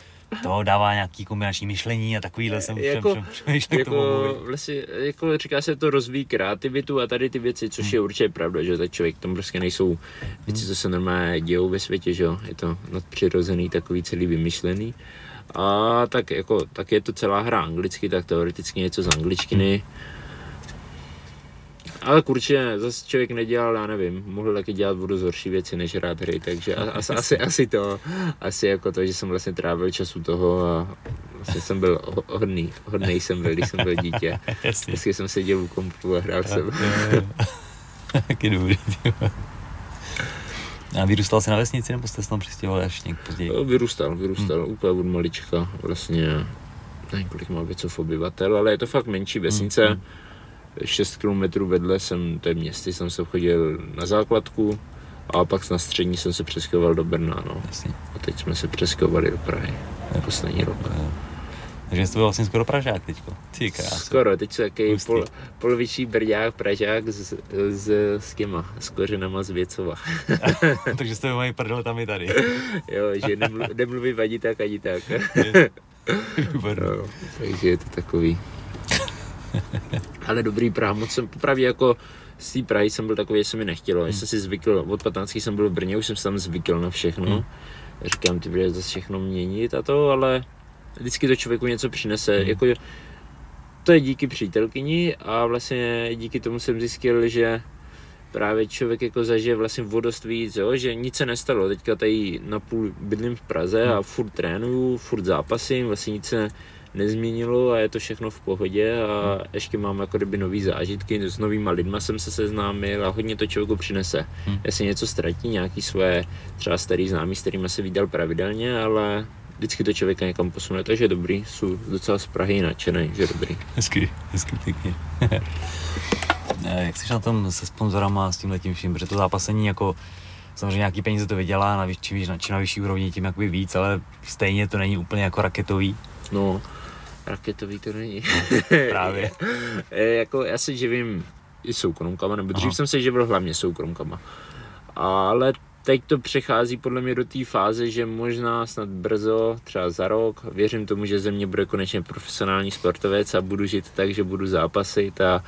to dává nějaký kombinační myšlení a takovýhle jsem jako, všem, všem jako, vlastně, jako říká se to rozvíjí kreativitu a tady ty věci, což hmm. je určitě pravda, že tak člověk tam prostě nejsou věci, co se normálně dějou ve světě, že jo, je to nadpřirozený, takový celý vymyšlený. A tak jako, tak je to celá hra anglicky, tak teoreticky něco z angličtiny. Hmm ale určitě zase člověk nedělal, já nevím, mohl taky dělat vodu horší věci, než hrát hry, takže asi, asi, asi to, asi jako to, že jsem vlastně trávil času toho a vlastně jsem byl hodný, hodný jsem byl, když jsem byl dítě. Vždycky jsem seděl u kompu a hrál jsem. Taky dobrý, a vyrůstal jsi na vesnici nebo jste se tam přistěhoval až někdy později? Vyrůstal, vyrůstal hmm. úplně od malička, vlastně nevím, kolik má věcov obyvatel, ale je to fakt menší vesnice. Hmm 6 km vedle jsem té městy jsem se chodil na základku a pak na střední jsem se přeskyhoval do Brna, no. Jasně. A teď jsme se přeskyhovali do Prahy. Je. Poslední rok. Je. Takže jsi to byl vlastně skoro Pražák teďko. Ty krásy. Skoro, teď jsem takový pol, polovičí Brďák, Pražák s, s, s těma, s kořenama z Věcova. Takže jste mají prdel tam i tady. jo, že nemlu, nemluví vadí tak ani tak. no, takže je to takový. Ale dobrý Praha, moc jsem popravdě jako z té Prahy jsem byl takový, že se mi nechtělo, hmm. jsem si zvykl, od 15 jsem byl v Brně, už jsem se tam zvykl na všechno. Hmm. Říkám, ty bude zase všechno měnit a to, ale vždycky to člověku něco přinese. Hmm. Jako, to je díky přítelkyni a vlastně díky tomu jsem zjistil, že právě člověk jako zažije vlastně o dost víc, jo? že nic se nestalo. Teďka tady na půl bydlím v Praze a hmm. furt trénuju, furt zápasím, vlastně nic se nezměnilo a je to všechno v pohodě a ještě mám jako kdyby nový zážitky, s novýma lidma jsem se seznámil a hodně to člověku přinese. Hmm. Jestli něco ztratí, nějaký svoje třeba starý známý, s kterými se vydal pravidelně, ale vždycky to člověka někam posune, takže je dobrý, jsou docela z Prahy nadšený, že dobrý. Hezky, hezky pěkně. Jak jsi na tom se sponzorama s tím letím vším, protože to zápasení jako samozřejmě nějaký peníze to vydělá, na, čím, čím na vyšší úrovni, tím jakoby víc, ale stejně to není úplně jako raketový. No, Raketový to není. Právě. jako já se živím i soukromkama, nebo dřív Aha. jsem se živil hlavně soukromkama. Ale teď to přechází podle mě do té fáze, že možná snad brzo, třeba za rok, věřím tomu, že ze mě bude konečně profesionální sportovec a budu žít tak, že budu zápasit a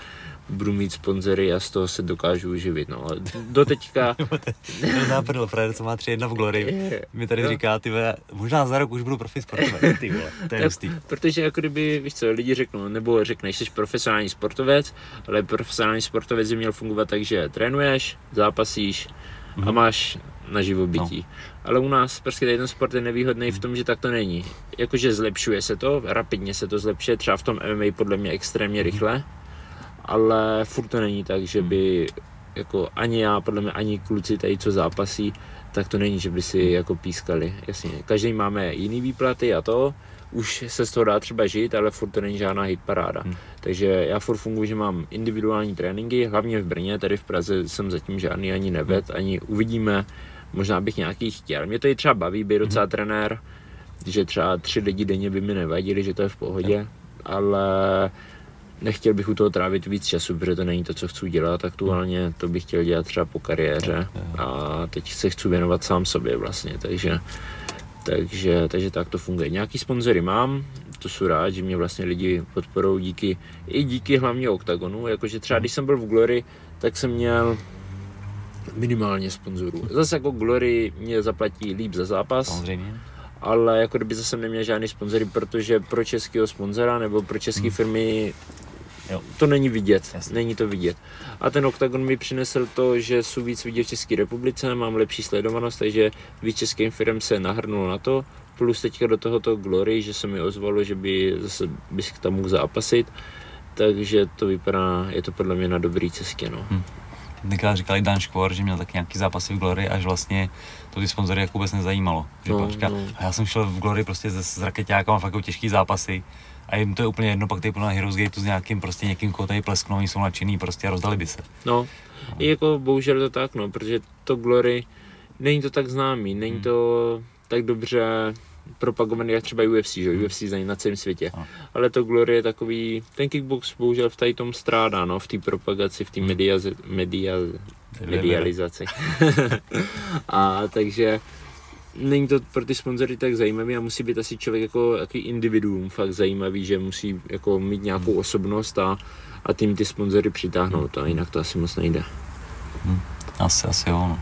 budu mít sponzory a z toho se dokážu uživit. No. Do teďka... to nápadlo, Fred, co má 3 jedna v Glory, mi tady no. říká, ty možná za rok už budu profi sportovec, ty vole, to je hustý. Protože jako kdyby, víš co, lidi řeknou, nebo řekneš, jsi profesionální sportovec, ale profesionální sportovec by měl fungovat tak, že trénuješ, zápasíš mm-hmm. a mhm. máš na živobytí. No. Ale u nás prostě ten sport je nevýhodný v tom, že tak to není. Jakože zlepšuje se to, rapidně se to zlepšuje, třeba v tom MMA podle mě extrémně mhm. rychle, ale furt to není tak, že by jako ani já, podle mě ani kluci tady, co zápasí, tak to není, že by si jako pískali. Jasně, každý máme jiný výplaty a to, už se z toho dá třeba žít, ale furt to není žádná hit paráda. Hmm. Takže já furt funguji, že mám individuální tréninky, hlavně v Brně, tady v Praze jsem zatím žádný ani neved, hmm. ani uvidíme, možná bych nějaký chtěl. Mě to i třeba baví být docela hmm. trenér, že třeba tři lidi denně by mi nevadili, že to je v pohodě, hmm. ale nechtěl bych u toho trávit víc času, protože to není to, co chci dělat aktuálně, to bych chtěl dělat třeba po kariéře a teď se chci věnovat sám sobě vlastně, takže takže, takže tak to funguje. Nějaký sponzory mám, to jsou rád, že mě vlastně lidi podporují díky, i díky hlavně OKTAGONu, jakože třeba když jsem byl v Glory, tak jsem měl minimálně sponzorů. Zase jako Glory mě zaplatí líp za zápas. Samozřejmě. Ale jako kdyby zase neměl žádný sponzory, protože pro českého sponzora nebo pro české hmm. firmy Jo. To není vidět, Jasně. není to vidět. A ten OKTAGON mi přinesl to, že jsou víc vidět v České republice, mám lepší sledovanost, takže víc českým firm se nahrnulo na to. Plus teďka do tohoto Glory, že se mi ozvalo, že by zase bys tam mohl zápasit. Takže to vypadá, je to podle mě na dobrý cestě. No. Hmm. Tenkrát říkali Dan Škvor, že měl tak nějaký zápasy v Glory, až vlastně to ty sponzory jako vůbec nezajímalo. Že no, říká, no. A já jsem šel v Glory prostě s, s raketákem a fakt jako těžký zápasy a jim to je úplně jedno, pak tady na Heroes Gate s nějakým prostě někým, koho tady plesknou, oni jsou nadšený prostě a rozdali by se. No, no. i jako bohužel to tak, no, protože to Glory, není to tak známý, není hmm. to tak dobře propagovaný jak třeba UFC, že hmm. UFC znají na celém světě. No. Ale to Glory je takový, ten kickbox bohužel v tady tom strádá, no, v té propagaci, v té hmm. mediazi, media, medializaci. a takže není to pro ty sponzory tak zajímavý a musí být asi člověk jako jaký individuum fakt zajímavý, že musí jako mít nějakou osobnost a, a tím ty sponzory přitáhnout a jinak to asi moc nejde. Hmm. Asi, asi jo, no.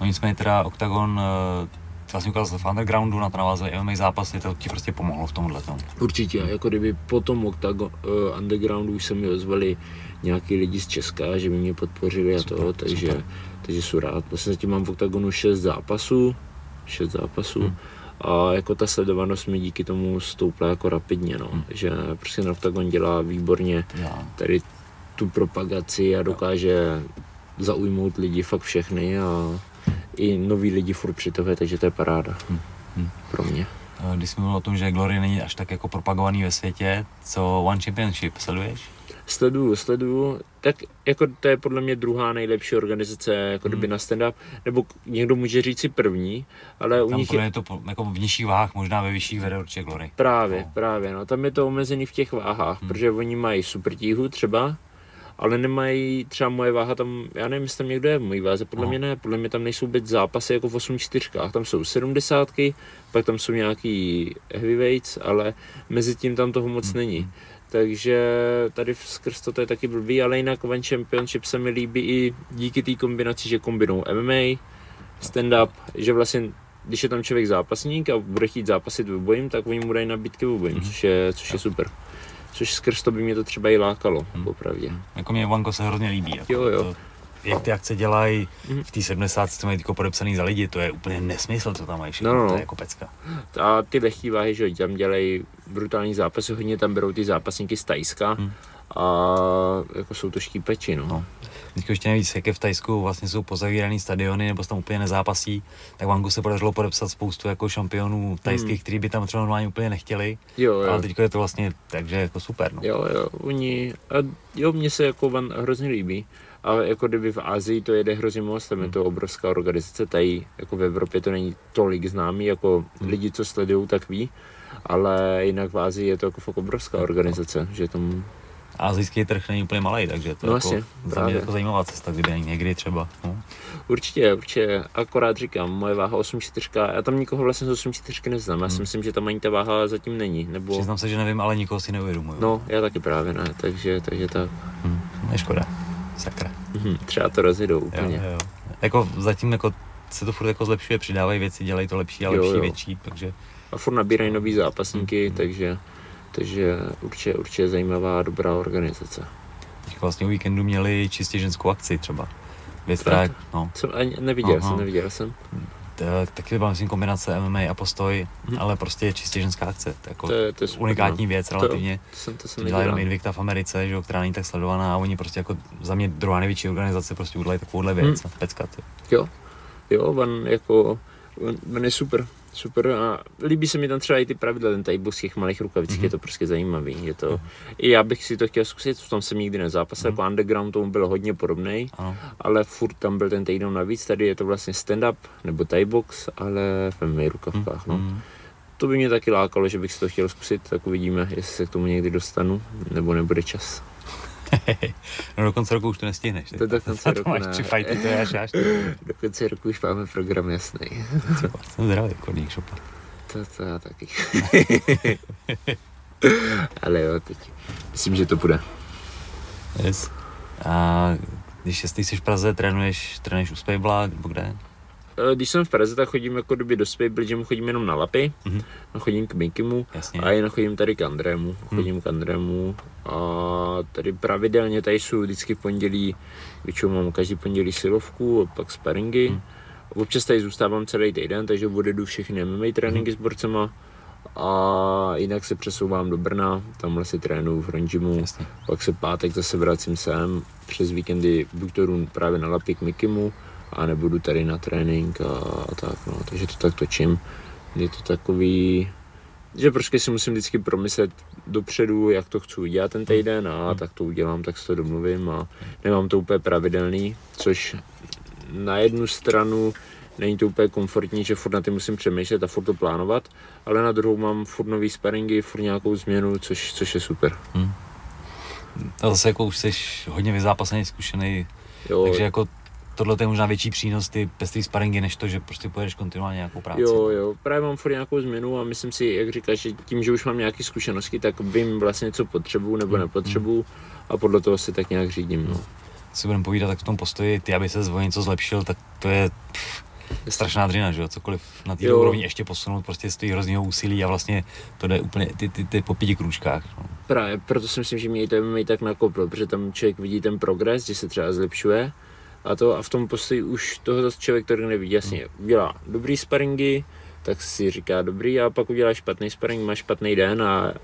no nicméně teda Octagon uh vlastně ukázal v undergroundu, na to navázali MMA zápasy, to ti prostě pomohlo v tomhle tom. Určitě, jako kdyby po tom Octagon, uh, undergroundu už se mi ozvali nějaký lidi z Česka, že by mě podpořili a super, to, takže, super. takže jsou rád. Vlastně zatím mám v Octagonu 6 zápasů, 6 zápasů. Hmm. A jako ta sledovanost mi díky tomu stoupla jako rapidně, no. Hmm. Že prostě na Octagon dělá výborně tady tu propagaci a dokáže zaujmout lidi fakt všechny a i noví lidi furt přitahuje, takže to je paráda hmm. Hmm. pro mě. Když jsme mluvili o tom, že Glory není až tak jako propagovaný ve světě, co One Championship, sleduješ? Sleduju, sleduju. Tak jako to je podle mě druhá nejlepší organizace jako hmm. na stand-up, nebo někdo může říct si první, ale tam u nich je... to jako v nižších váhách, možná ve vyšších vede určitě Glory. Právě, no. právě, no tam je to omezený v těch váhách, hmm. protože oni mají super tíhu třeba, ale nemají třeba moje váha tam, já nevím, jestli tam někdo je v mojí váze, podle no. mě ne, podle mě tam nejsou vůbec zápasy jako v 8 čtyřkách, tam jsou 70, pak tam jsou nějaký heavyweights, ale mezi tím tam toho moc hmm. není. Takže tady skrz to, to je taky blbý, ale jinak One Championship se mi líbí i díky té kombinaci, že kombinou MMA, stand-up, že vlastně když je tam člověk zápasník a bude chtít zápasit v bojím, tak oni mu dají nabídky v bojím, mm-hmm. což, je, což je super což skrz to by mě to třeba i lákalo, hmm. popravdě. Jako mě Vanko se hrozně líbí. Jako jo, jo. To, jak ty akce dělají v té 70, co mají podepsaný za lidi, to je úplně nesmysl, co tam mají všechno, no, no. to je jako pecka. A ty lehké váhy, že tam dělají brutální zápasy, hodně tam berou ty zápasníky z Tajska, hmm a jako jsou to štípeči, no. no. Teď ještě nevíc, jak je v Tajsku vlastně jsou pozavíraný stadiony, nebo se tam úplně nezápasí, tak Vangu se podařilo podepsat spoustu jako šampionů tajských, hmm. kteří by tam třeba normálně úplně nechtěli. Jo, jo. Ale teď je to vlastně takže jako super, no. Jo, jo, oni, a jo, mně se jako Van hrozně líbí. Ale jako kdyby v Asii to jede hrozně moc, tam je to hmm. obrovská organizace, tady jako v Evropě to není tolik známý, jako hmm. lidi, co sledují, tak ví, ale jinak v Asii je to jako fakt obrovská organizace, že tam azijský trh není úplně malý, takže to no jako, asi, za mě jako zajímavá cesta, kdyby někdy třeba. No. Určitě, určitě, akorát říkám, moje váha 8,4, já tam nikoho vlastně z 8,4 neznám, já hmm. si myslím, že tam ani ta váha zatím není. Nebo... Přiznám se, že nevím, ale nikoho si neuvědomuju. No, já taky právě ne, takže, takže tak. Hmm. Je škoda, sakra. Hmm, třeba to rozjedou úplně. Jo, jo. Jako zatím jako se to furt jako zlepšuje, přidávají věci, dělají to lepší a lepší, jo, jo. větší, takže... A furt nabírají nový zápasníky, hmm. takže takže určitě, určitě zajímavá a dobrá organizace. Teď vlastně o víkendu měli čistě ženskou akci třeba. Věc, která, no. Jsem ani neviděl, Aha. jsem neviděl jsem. Taky byla myslím kombinace MMA a postoj, hmm. ale prostě čistě ženská akce. To, jako to, je, to je super, unikátní no. věc relativně. To, to jsem, to jsem dělá jenom Invicta v Americe, že, která není tak sledovaná a oni prostě jako za mě druhá největší organizace prostě udělají takovouhle věc. Hmm. Pecka, jo, jo, on jako, on, on je super super a líbí se mi tam třeba i ty pravidla, ten tady z těch malých rukavicích, mm-hmm. je to prostě zajímavý. Je to, mm-hmm. I já bych si to chtěl zkusit, tam jsem nikdy nezápasil, mm-hmm. jako underground tomu byl hodně podobný, ale furt tam byl ten týden navíc, tady je to vlastně stand-up nebo Thai box, ale v MMA rukavkách. Mm-hmm. No. To by mě taky lákalo, že bych si to chtěl zkusit, tak uvidíme, jestli se k tomu někdy dostanu, nebo nebude čas. No do konce roku už to nestihneš. To do konce roku máš tři fajty, to je až až. Do konce roku už máme program jasný. Jsem zdravý, koník šopa. to, to já taky. Ale jo, teď myslím, že to bude. Yes. A když jsi v Praze, trénuješ, trénuješ u Spejbla, nebo kde? Eh, když jsem v Praze, tak chodím jako doby do Spejbla, že mu chodím jenom na lapy, mm-hmm. chodím k Mikimu Jasně. a jen chodím tady k Andrému, mhm. chodím mm. k Andrému a tady pravidelně tady jsou vždycky v pondělí, většinou mám každý pondělí silovku a pak sparingy. Mm. Občas tady zůstávám celý týden, takže jdu všechny MMA tréninky mm. s borcema a jinak se přesouvám do Brna, tamhle si trénuju v Ranžimu, pak se pátek zase vracím sem, přes víkendy buď to právě na lapy k Mikimu, a nebudu tady na trénink a, a tak, no, takže to tak točím. Je to takový, že prostě si musím vždycky promyslet dopředu, jak to chci udělat ten týden a tak to udělám, tak se to domluvím a nemám to úplně pravidelný, což na jednu stranu není to úplně komfortní, že furt na ty musím přemýšlet a furt to plánovat, ale na druhou mám furt nový sparingy, furt nějakou změnu, což, což je super. Hmm. A zase jako už jsi hodně vyzápasený, zkušený, jo. takže jako tohle je možná větší přínos, ty pestrý sparingy, než to, že prostě pojedeš kontinuálně nějakou práci. Jo, jo, právě mám furt nějakou změnu a myslím si, jak říkáš, že tím, že už mám nějaké zkušenosti, tak vím vlastně, co potřebuju nebo hmm. nepotřebuju a podle toho si tak nějak řídím. No. Si budeme povídat tak v tom postoji, ty, aby se o něco zlepšil, tak to je pff, strašná dřina, že jo, cokoliv na té úrovni ještě posunout, prostě stojí hrozného úsilí a vlastně to jde úplně ty, ty, ty po pěti krůčkách. No. Právě, proto si myslím, že mě to MMA tak nakoplo, protože tam člověk vidí ten progres, že se třeba zlepšuje a to a v tom postoji už toho zase člověk, který neví, jasně, udělá dobrý sparingy, tak si říká dobrý a pak udělá špatný sparing, má špatný den a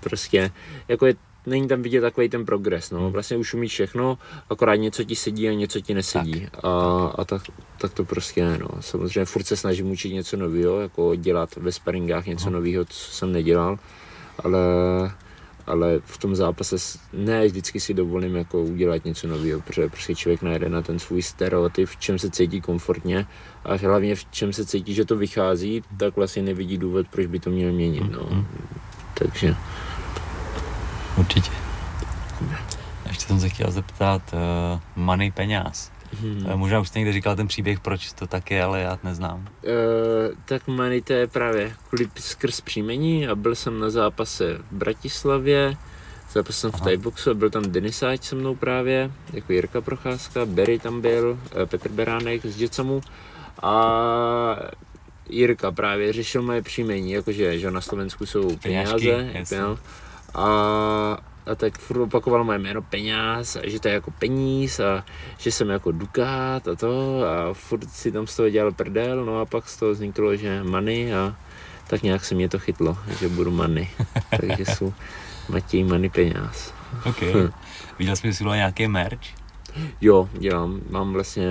prostě jako je, není tam vidět takový ten progres, no. Vlastně už umíš všechno, akorát něco ti sedí a něco ti nesedí. Tak. A, a tak, tak, to prostě je, no. Samozřejmě furt se snažím učit něco nového, jako dělat ve sparingách něco nového, co jsem nedělal, ale ale v tom zápase ne vždycky si dovolím jako udělat něco nového, protože prostě člověk najde na ten svůj stereotyp, v čem se cítí komfortně a hlavně v čem se cítí, že to vychází, tak vlastně nevidí důvod, proč by to měl měnit. No. Mm-hmm. Takže. Určitě. Ještě jsem se chtěl zeptat, uh, money peněz. Hmm. Možná už jste někde říkal ten příběh, proč to tak je, ale já neznám. Uh, tak Mani to je právě kvůli skrz příjmení a byl jsem na zápase v Bratislavě, zápasil jsem v Thaiboxu a byl tam Denisáč se mnou právě, jako Jirka Procházka, Berry tam byl, eh, Petr Beránek z Děcamu a Jirka právě řešil moje příjmení, jakože že na Slovensku jsou peníze, a a tak furt opakoval moje jméno peněz a že to je jako peníz a že jsem jako Dukát a to a furt si tam z toho dělal prdel, no a pak z toho vzniklo, že money a tak nějak se mě to chytlo, že budu money. Takže jsou Matěj money peněz. Ok. Viděl jsi si nějaký merch? Jo, dělám. Mám vlastně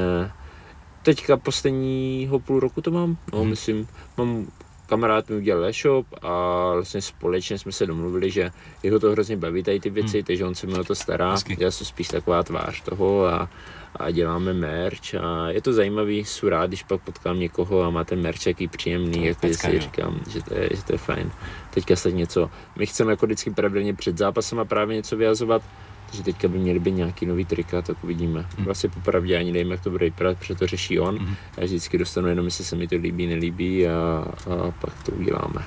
teďka posledního půl roku to mám. No, hmm. myslím, mám kamarád mi udělal e-shop a vlastně společně jsme se domluvili, že jeho to hrozně baví tady ty věci, hmm. takže on se mi o to stará. Hezky. Já jsem spíš taková tvář toho a, a děláme merch a je to zajímavý, jsou rád, když pak potkám někoho a má ten merch jaký příjemný, no, jako si říkám, že to, je, že to je fajn. Teďka se něco, my chceme jako vždycky pravidelně před zápasem a právě něco vyjazovat, že teďka by měly být nějaký nový trika, tak uvidíme. Hmm. Vlastně popravdě ani nevím, jak to bude vypadat, protože to řeší on. Hmm. Já vždycky dostanu jenom, jestli se mi to líbí, nelíbí a, a pak to uděláme.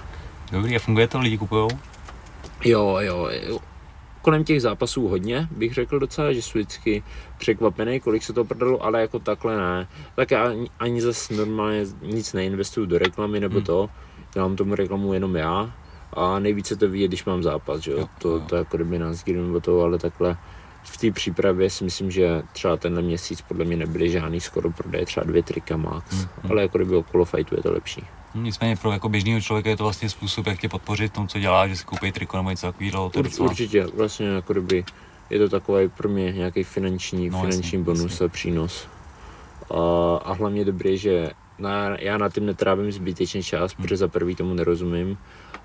Dobrý, a funguje to, lidi kupujou? Jo, jo, jo. Kolem těch zápasů hodně, bych řekl docela, že jsou vždycky překvapený, kolik se to prodalo, ale jako takhle ne. Tak já ani, ani zase normálně nic neinvestuju do reklamy nebo hmm. to, dělám tomu reklamu jenom já, a nejvíce to vidět, když mám zápas, že jo? jo to, jo. to jako kdyby nás nebo to, ale takhle v té přípravě si myslím, že třeba tenhle měsíc podle mě nebyly žádný skoro prodeje, třeba dvě trika max, hmm. ale jako kdyby okolo fightu je to lepší. Nicméně pro jako běžného člověka je to vlastně způsob, jak tě podpořit v tom, co dělá, že si koupí triko nebo něco takového. Ur, docela... Určitě, vlastně jako kdyby je to takový pro mě nějaký finanční, no, finanční jasný, bonus jasný. a přínos. A, a hlavně dobrý, že na, já na tím netrávím zbytečný čas, hmm. protože za prvý tomu nerozumím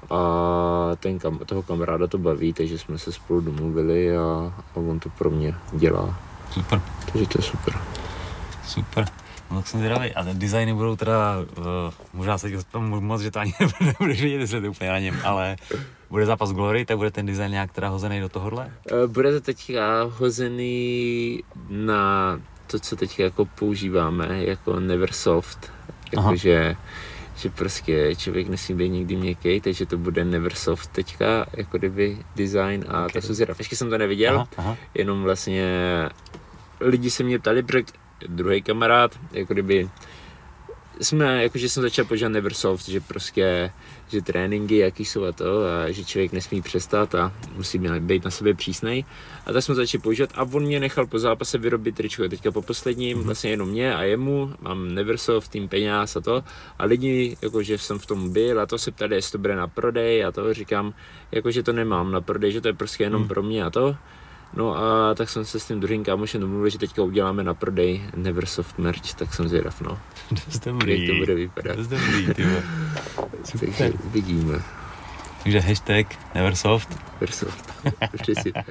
a ten kam, toho kamaráda to baví, takže jsme se spolu domluvili a, a on to pro mě dělá. Super. Takže to je super. Super. No tak jsem zvědavý. A designy budou teda, uh, možná se moc, že to ani nebudeš vidět, jestli to úplně na něm, ale bude zápas Glory, tak bude ten design nějak teda hozený do tohohle? Uh, bude to teďka hozený na to, co teď jako používáme, jako Neversoft. Jakože že prostě člověk nesmí být nikdy měkký, takže to bude Neversoft teďka, jako kdyby design a okay. to jsou zvědav. Ještě jsem to neviděl, aha, aha. jenom vlastně lidi se mě ptali, protože druhý kamarád, jako kdyby jsme, jakože jsem začal požívat Neversoft, že prostě, že tréninky, jaký jsou a to, a že člověk nesmí přestat a musí být na sebe přísnej. A tak jsme začali používat a on mě nechal po zápase vyrobit tričko. Teďka po posledním, mm-hmm. vlastně jenom mě a jemu, mám Neversoft, tým peněz a to. A lidi, jakože jsem v tom byl a to se ptali, jestli to bude na prodej a to říkám, jakože to nemám na prodej, že to je prostě jenom mm. pro mě a to. No a tak jsem se s tím druhým kámošem domluvil, že teďka uděláme na prodej Neversoft merch, tak jsem zvědav, no. Dost dobrý. Jak to bude vypadat. Dost dobrý, ty Takže uvidíme. Takže hashtag Neversoft. Neversoft. Přesně tak.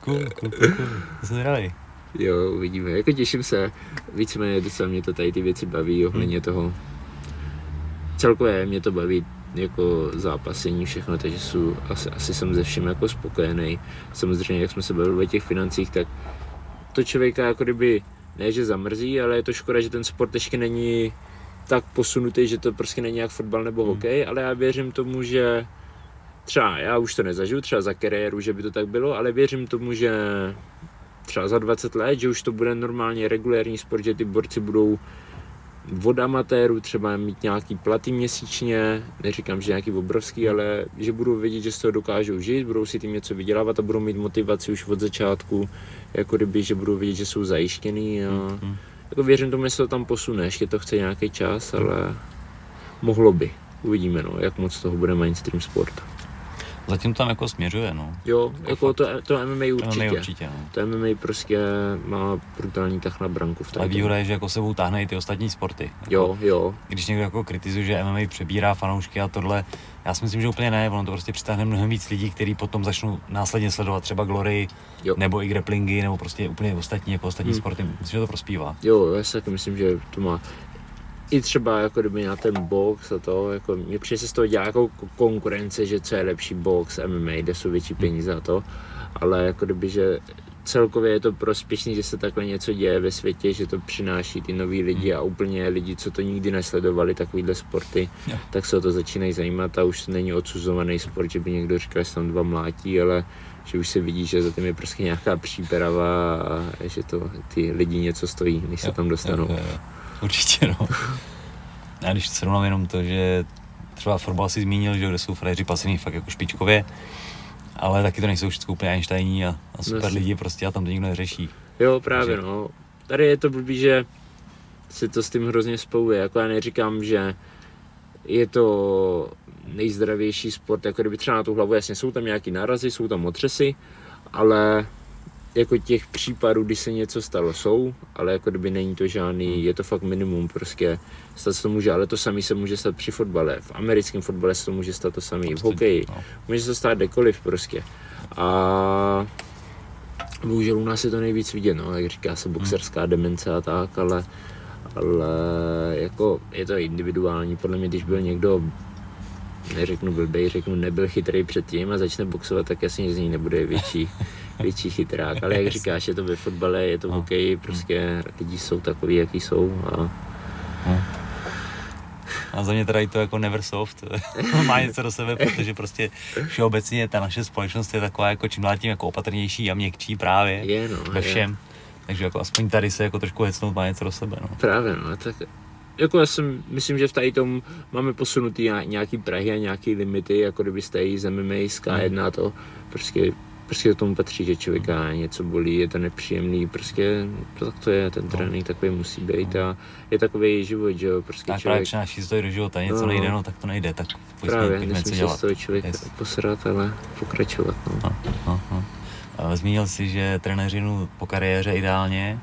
cool, cool, cool, cool. To jsem zvědavý. Jo, uvidíme. Jako těším se. Víceméně docela mě to tady ty věci baví ohledně hmm. toho. Celkově mě to baví jako zápasení, všechno, takže jsou, asi, asi jsem ze všem jako spokojený. Samozřejmě, jak jsme se bavili o těch financích, tak to člověka jako kdyby ne, že zamrzí, ale je to škoda, že ten sport ještě není tak posunutý, že to prostě není jak fotbal nebo hmm. hokej, ale já věřím tomu, že třeba já už to nezažiju, třeba za kariéru, že by to tak bylo, ale věřím tomu, že třeba za 20 let, že už to bude normálně regulární sport, že ty borci budou od amatérů třeba mít nějaký platy měsíčně, neříkám, že nějaký obrovský, ale že budou vědět, že z toho dokážou žít, budou si tím něco vydělávat a budou mít motivaci už od začátku, jako kdyby, že budou vědět, že jsou zajištěný a mm-hmm. jako věřím tomu, že se to tam posune, ještě to chce nějaký čas, ale mohlo by. Uvidíme, no, jak moc toho bude mainstream sport. Zatím tam jako směřuje, no. Jo, jako, to, to MMA určitě. MMA určitě, no. To MMA prostě má brutální tah na branku v Ale výhoda je, že jako sebou táhne i ty ostatní sporty. Jako, jo, jo. Když někdo jako kritizuje, že MMA přebírá fanoušky a tohle, já si myslím, že úplně ne, ono to prostě přitáhne mnohem víc lidí, kteří potom začnou následně sledovat třeba Glory, jo. nebo i grapplingy, nebo prostě úplně ostatní, jako ostatní hmm. sporty. Myslím, že to prospívá. Jo, já si taky myslím, že to má i třeba jako kdyby na ten box a to, jako mě přijde se z toho dělá jako konkurence, že co je lepší box, MMA, kde jsou větší hmm. peníze a to, ale jako kdyby, že celkově je to prospěšný, že se takhle něco děje ve světě, že to přináší ty nový lidi hmm. a úplně lidi, co to nikdy nesledovali, takovýhle sporty, yeah. tak se o to začínají zajímat a už to není odsuzovaný sport, že by někdo říkal, že tam dva mlátí, ale že už se vidí, že za tím je prostě nějaká příprava a že to ty lidi něco stojí, než se tam dostanou. Jo. Určitě, no. A když srovnám jenom to, že třeba fotbal si zmínil, že kde jsou frajeři pasený fakt jako špičkově, ale taky to nejsou všechno úplně Einsteiní a, a super Vlastně. lidi prostě a tam to nikdo neřeší. Jo, právě Takže... no. Tady je to blbý, že se to s tím hrozně spouje. Jako já neříkám, že je to nejzdravější sport, jako kdyby třeba na tu hlavu, jasně jsou tam nějaký nárazy, jsou tam otřesy, ale jako těch případů, kdy se něco stalo, jsou, ale jako kdyby není to žádný, hmm. je to fakt minimum prostě. Stát se to může, ale to samý se může stát při fotbale. V americkém fotbale se to může stát to samý, v prostě, hokeji. No. Může se to stát kdekoliv prostě. A bohužel u nás je to nejvíc vidět, no, jak říká se boxerská hmm. demence a tak, ale, ale jako je to individuální. Podle mě, když byl někdo neřeknu blbej, řeknu nebyl chytrý předtím a začne boxovat, tak jasně z ní nebude větší, větší chytrák. Ale jak říkáš, je to ve fotbale, je to v hokeji, prostě lidi jsou takový, jaký jsou. A... A za mě teda i to jako Neversoft má něco do sebe, protože prostě všeobecně ta naše společnost je taková jako čím dál tím jako opatrnější a měkčí právě je, no, ve všem. Je. Takže jako aspoň tady se jako trošku hecnout má něco do sebe. No. Právě, no, tak jako já jsem, myslím, že v tady tom máme posunutý nějaký prahy a nějaký limity, jako kdyby z MMA, z K1 a to, prostě, prostě tomu patří, že člověka něco bolí, je to nepříjemný, prostě to, tak to je, ten no. trénink takový musí být a je takový život, že jo, prostě tak člověk... právě přináší do života, něco no, nejde, no tak to nejde, tak pojď právě, nesmí se dělat. z toho člověk yes. posrat, ale pokračovat, no. no, no, no. Zmínil jsi, že trenéři po kariéře ideálně,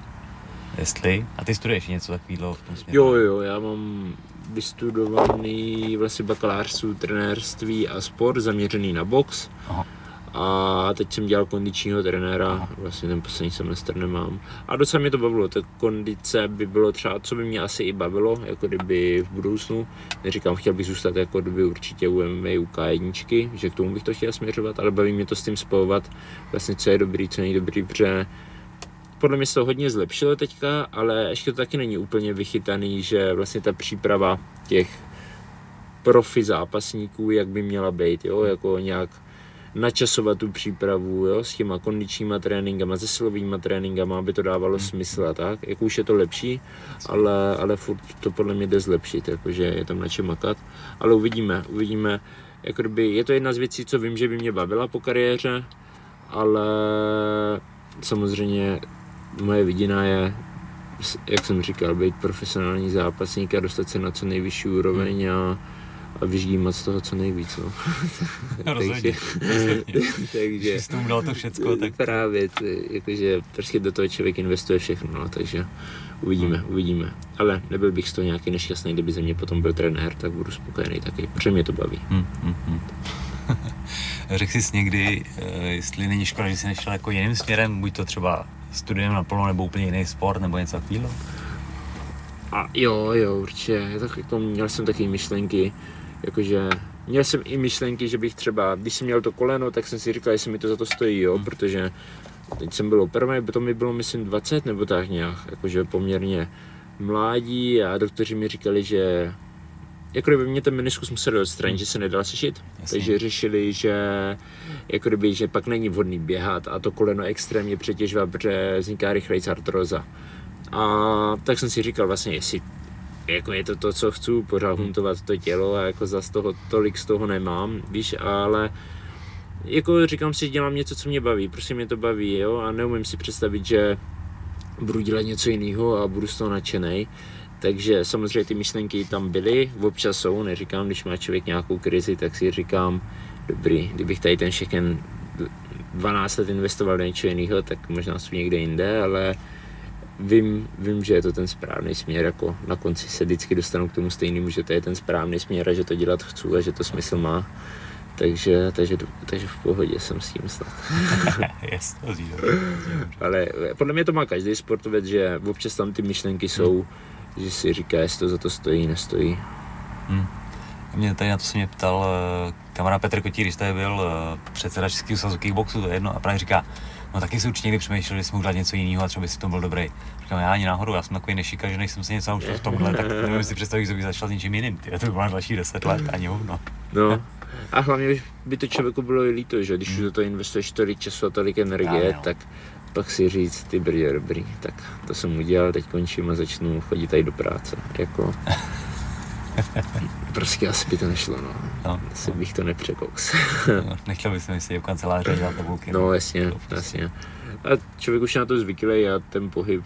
Jestli? A ty studuješ něco takového v tom směru? Jo, jo, já mám vystudovaný vlastně bakalářství trenérství a sport zaměřený na box. Aha. A teď jsem dělal kondičního trenéra, vlastně ten poslední semestr nemám. A docela mě to bavilo, ta kondice by bylo třeba, co by mě asi i bavilo, jako kdyby v budoucnu. Neříkám, chtěl bych zůstat jako kdyby určitě u MMA, u K1, že k tomu bych to chtěl směřovat, ale baví mě to s tím spojovat, vlastně co je dobrý, co není dobrý, protože podle mě se to hodně zlepšilo teďka, ale ještě to taky není úplně vychytaný, že vlastně ta příprava těch profi zápasníků, jak by měla být, jo, jako nějak načasovat tu přípravu jo, s těma kondičníma tréninkama, se silovými tréninkama, aby to dávalo hmm. smysl a tak. Jako už je to lepší, ale, ale furt to podle mě jde zlepšit, jakože je tam na čem makat. Ale uvidíme, uvidíme. Jako kdyby, je to jedna z věcí, co vím, že by mě bavila po kariéře, ale samozřejmě moje vidina je, jak jsem říkal, být profesionální zápasník a dostat se na co nejvyšší úroveň a a vyždímat z toho co nejvíc. No. takže, takže jsi tomu dal to všecko, tak... Právě, ty, jakože prostě do toho člověk investuje všechno, no, takže uvidíme, hmm. uvidíme. Ale nebyl bych z toho nějaký nešťastný, kdyby ze mě potom byl trenér, tak budu spokojený taky, protože mě to baví. Hmm, hmm, hmm. Řekl jsi někdy, eh, jestli není škoda, že jsi nešel jako jiným směrem, buď to třeba studiem naplno, nebo úplně jiný sport, nebo něco takového? A jo, jo, určitě. Tak jako měl jsem taky myšlenky, jakože měl jsem i myšlenky, že bych třeba, když jsem měl to koleno, tak jsem si říkal, jestli mi to za to stojí, jo, protože teď jsem byl operovaný, to mi bylo myslím 20 nebo tak nějak, jakože poměrně mládí a doktoři mi říkali, že jako kdyby mě ten meniskus musel odstranit, že se nedal sešit, Jasně. takže řešili, že jako kdyby, že pak není vhodný běhat a to koleno extrémně přetěžovat, protože vzniká rychleji artroza. A tak jsem si říkal vlastně, jestli jako je to to, co chci, pořád hmm. huntovat to tělo a jako za toho tolik z toho nemám, víš, ale jako říkám si, dělám něco, co mě baví, prostě mě to baví, jo, a neumím si představit, že budu dělat něco jiného a budu z toho nadšený. Takže samozřejmě ty myšlenky tam byly, občas jsou, neříkám, když má člověk nějakou krizi, tak si říkám, dobrý, kdybych tady ten všechen 12 let investoval do něčeho jiného, tak možná jsem někde jinde, ale vím, vím, že je to ten správný směr, jako na konci se vždycky dostanu k tomu stejnému, že to je ten správný směr a že to dělat chci a že to smysl má. Takže, takže, takže v pohodě jsem s tím snad. yes, Ale podle mě to má každý sportovec, že občas tam ty myšlenky jsou, hmm. že si říká, jestli to za to stojí, nestojí. Hmm. Mě tady na to se mě ptal eh, kamarád Petr Kotír, když tady byl eh, předseda Českého svazu kickboxu, to je jedno, a právě říká, No taky si určitě někdy přemýšlel, že jsem dát něco jiného a třeba by si to byl dobrý. Říkám, já ani náhodou, já jsem takový nešika, že než jsem se něco naučil v tomhle, tak nevím si představit, že bych začal s něčím jiným. Ty, to by bylo další deset let, ani hovno. No. A hlavně by to člověku bylo i líto, že když hmm. do toho investuješ tolik času a tolik energie, já, tak pak si říct, ty brdě, dobrý, tak to jsem udělal, teď končím a začnu chodit tady do práce. Jako, prostě asi by to nešlo, no. no asi no. bych to nepřekous. no, nechtěl bych si si v kanceláři dělat tabulky. No, no jasně, jasně. A člověk už na to zvyklý a ten pohyb,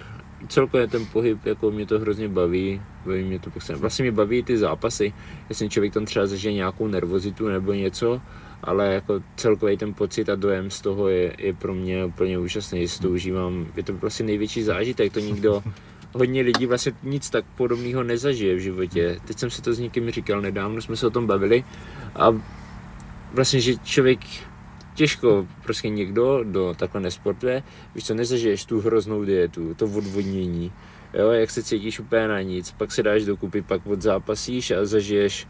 celkově ten pohyb, jako mě to hrozně baví, baví mě to prostě. Vlastně mě baví ty zápasy, jestli člověk tam třeba zažije nějakou nervozitu nebo něco, ale jako celkový ten pocit a dojem z toho je, je pro mě úplně úžasný, jestli to užívám, je to prostě největší zážitek, to nikdo hodně lidí vlastně nic tak podobného nezažije v životě. Teď jsem si to s někým říkal nedávno, jsme se o tom bavili a vlastně, že člověk těžko prostě někdo, do takhle nesportuje, víš co, nezažiješ tu hroznou dietu, to odvodnění, jo, jak se cítíš úplně na nic, pak se dáš dokupy, pak odzápasíš a zažiješ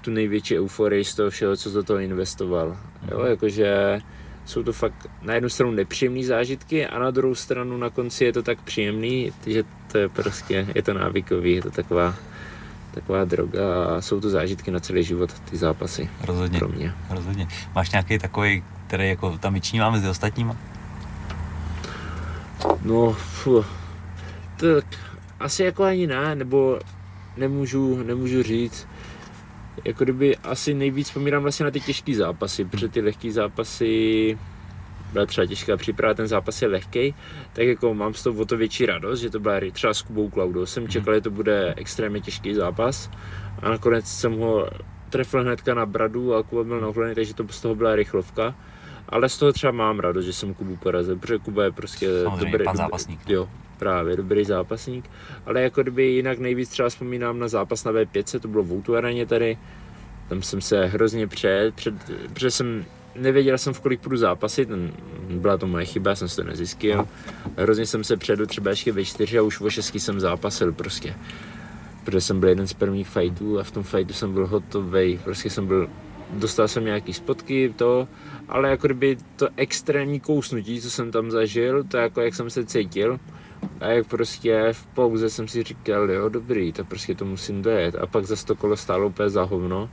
tu největší euforii z toho všeho, co do toho investoval, jo, mhm. jakože jsou to fakt na jednu stranu nepříjemné zážitky a na druhou stranu na konci je to tak příjemný, že to je prostě, je to návykový, je to taková, taková droga a jsou to zážitky na celý život, ty zápasy. Rozhodně, pro mě. rozhodně. Máš nějaký takový, který jako tam vyčnívá mezi ostatníma? No, fuh, tak asi jako ani ne, nebo nemůžu, nemůžu říct jako kdyby asi nejvíc vzpomínám vlastně na ty těžké zápasy, protože ty lehké zápasy byla třeba těžká příprava, ten zápas je lehký, tak jako mám z toho o to větší radost, že to byla třeba s Kubou Klaudou. Jsem mhm. čekal, že to bude extrémně těžký zápas a nakonec jsem ho trefil hnedka na bradu a Kuba byl naholený, takže to z toho byla rychlovka. Ale z toho třeba mám radost, že jsem Kubu porazil, protože Kuba je prostě Samozřejmě, dobrý, pan zápasník. Dobrý, jo, právě dobrý zápasník. Ale jako kdyby jinak nejvíc třeba vzpomínám na zápas na V5, to bylo v Outu areně tady. Tam jsem se hrozně před, před protože jsem nevěděl jsem, v kolik půjdu zápasit, byla to moje chyba, jsem si to nezjistil. Hrozně jsem se předu třeba ještě ve čtyři a už o šestky jsem zápasil prostě. Protože jsem byl jeden z prvních fightů a v tom fightu jsem byl hotový, prostě jsem byl dostal jsem nějaký spotky, to, ale jako kdyby to extrémní kousnutí, co jsem tam zažil, to jako jak jsem se cítil, a jak prostě v pauze jsem si říkal, jo, dobrý, to prostě to musím dojet. A pak za to kolo stálo úplně za hovno.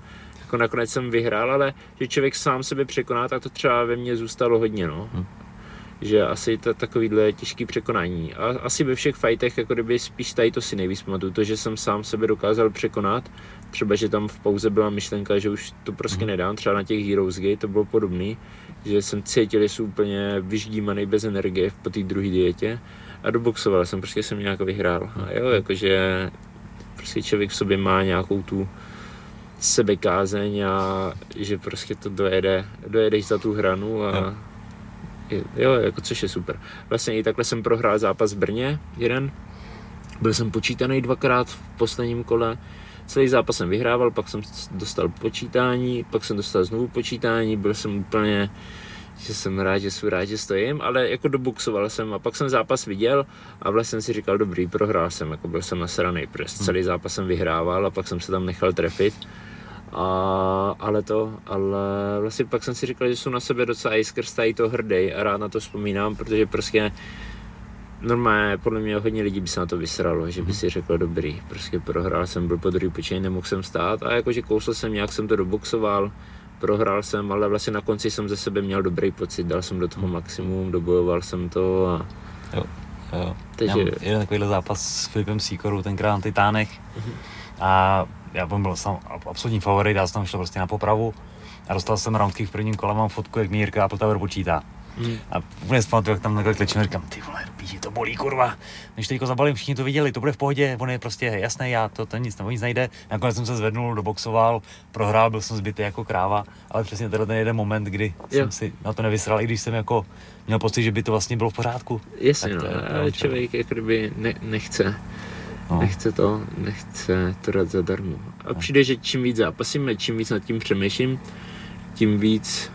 Jako nakonec jsem vyhrál, ale že člověk sám sebe překoná, tak to třeba ve mně zůstalo hodně, no. Hm. Že asi to takovýhle těžký překonání. A asi ve všech fightech, jako kdyby spíš tady to si nejvíc pamatuju, to, že jsem sám sebe dokázal překonat. Třeba, že tam v pauze byla myšlenka, že už to prostě hm. nedám. Třeba na těch Heroes Gate to bylo podobný, že jsem cítil, že jsem úplně vyždímaný bez energie po té druhé dietě a doboxoval jsem, prostě jsem nějak vyhrál. A jo, jakože prostě člověk v sobě má nějakou tu sebekázeň a že prostě to dojede, dojedeš za tu hranu a jo. jo, jako což je super. Vlastně i takhle jsem prohrál zápas v Brně, jeden. Byl jsem počítaný dvakrát v posledním kole, celý zápas jsem vyhrával, pak jsem dostal počítání, pak jsem dostal znovu počítání, byl jsem úplně že jsem rád, že jsem rád, že stojím, ale jako dobuxoval jsem a pak jsem zápas viděl a vlastně jsem si říkal, dobrý, prohrál jsem, jako byl jsem nasraný, protože celý zápas jsem vyhrával a pak jsem se tam nechal trefit. A, ale to, ale vlastně pak jsem si říkal, že jsem na sebe docela i skrz tady to hrdý a rád na to vzpomínám, protože prostě normálně podle mě hodně lidí by se na to vysralo, že by si řekl dobrý, prostě prohrál jsem, byl po druhý počin, nemohl jsem stát a jakože kousl jsem, nějak jsem to doboxoval, prohrál jsem, ale vlastně na konci jsem ze sebe měl dobrý pocit, dal jsem do toho maximum, dobojoval jsem to a... Jo, jo. Takže... Jeden takovýhle zápas s Filipem Sýkorou, tenkrát na Titánech uh-huh. a já byl, byl jsem absolutní favorit, já jsem tam šel prostě na popravu a dostal jsem roundky v prvním kole, mám fotku, jak mi Jirka Apple Tower počítá. Hmm. A úplně zpamatuju, jak tam takhle klečím, říkám, ty vole, píči, to bolí, kurva. Než teďko zabalím, všichni to viděli, to bude v pohodě, on je prostě jasný, já to, to nic, nebo nic najde. Nakonec jsem se zvednul, doboxoval, prohrál, byl jsem zbytý jako kráva, ale přesně tenhle ten jeden moment, kdy jo. jsem si na to nevysral, i když jsem jako měl pocit, že by to vlastně bylo v pořádku. Jasně, no, ale člověk jako kdyby ne, nechce. No. Nechce to, nechce to dát zadarmo. A no. přijde, že čím víc zápasíme, čím víc nad tím přemýšlím, tím víc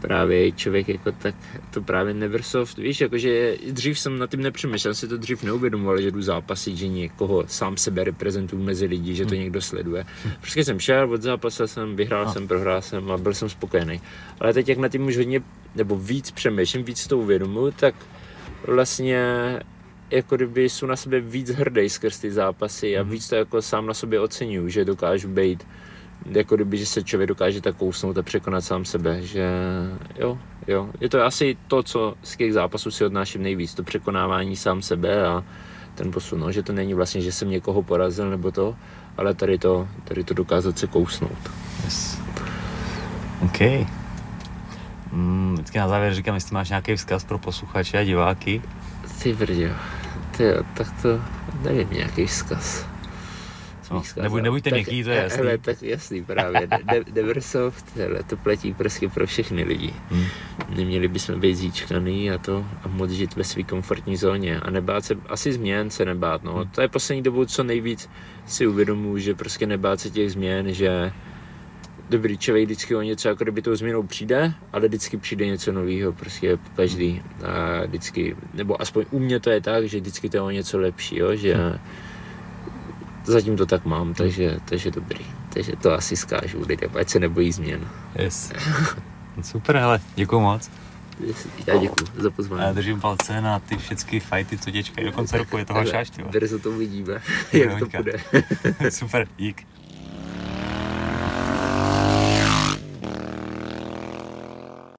právě člověk jako tak to právě Neversoft, víš, jakože dřív jsem na tím nepřemýšlel, si to dřív neuvědomoval, že jdu zápasit, že někoho sám sebe reprezentuju mezi lidi, že to hmm. někdo sleduje. Prostě jsem šel, od zápasil jsem, vyhrál no. jsem, prohrál jsem a byl jsem spokojený. Ale teď jak na tím už hodně, nebo víc přemýšlím, víc to uvědomuji, tak vlastně jako kdyby jsou na sebe víc hrdý skrz ty zápasy a hmm. víc to jako sám na sobě oceňuju, že dokážu být jako kdyby, že se člověk dokáže tak kousnout a překonat sám sebe, že jo, jo. Je to asi to, co z těch zápasů si odnáším nejvíc, to překonávání sám sebe a ten posun, no, že to není vlastně, že jsem někoho porazil nebo to, ale tady to, tady to dokázat se kousnout. Yes. OK. Mm, vždycky na závěr říkám, jestli máš nějaký vzkaz pro posluchače a diváky. Ty brďo, ty jo, tak to nevím nějaký vzkaz. No, nebuď, nebuďte měkký, to je jasný. Hele, tak jasný právě. De, Deversoft, hele, to platí prostě pro všechny lidi. Hmm. Neměli bychom být zíčkaný a to a moc žít ve své komfortní zóně a nebát se, asi změn se nebát, no. Hmm. To je poslední dobu, co nejvíc si uvědomuji, že prostě nebát se těch změn, že dobrý člověk vždycky o něco, jako kdyby tou změnou přijde, ale vždycky přijde něco nového, prostě každý. A vždycky, nebo aspoň u mě to je tak, že vždycky to je o něco lepšího, že hmm zatím to tak mám, takže, takže dobrý. Takže to asi zkážu lidem, ať se nebojí změn. Yes. Super, hele, děkuji moc. Já děkuji za pozvání. Já držím palce na ty všechny fighty, co děčkají do konce roku, je to hašáš, Brzo to uvidíme, jak to bude. Super, dík.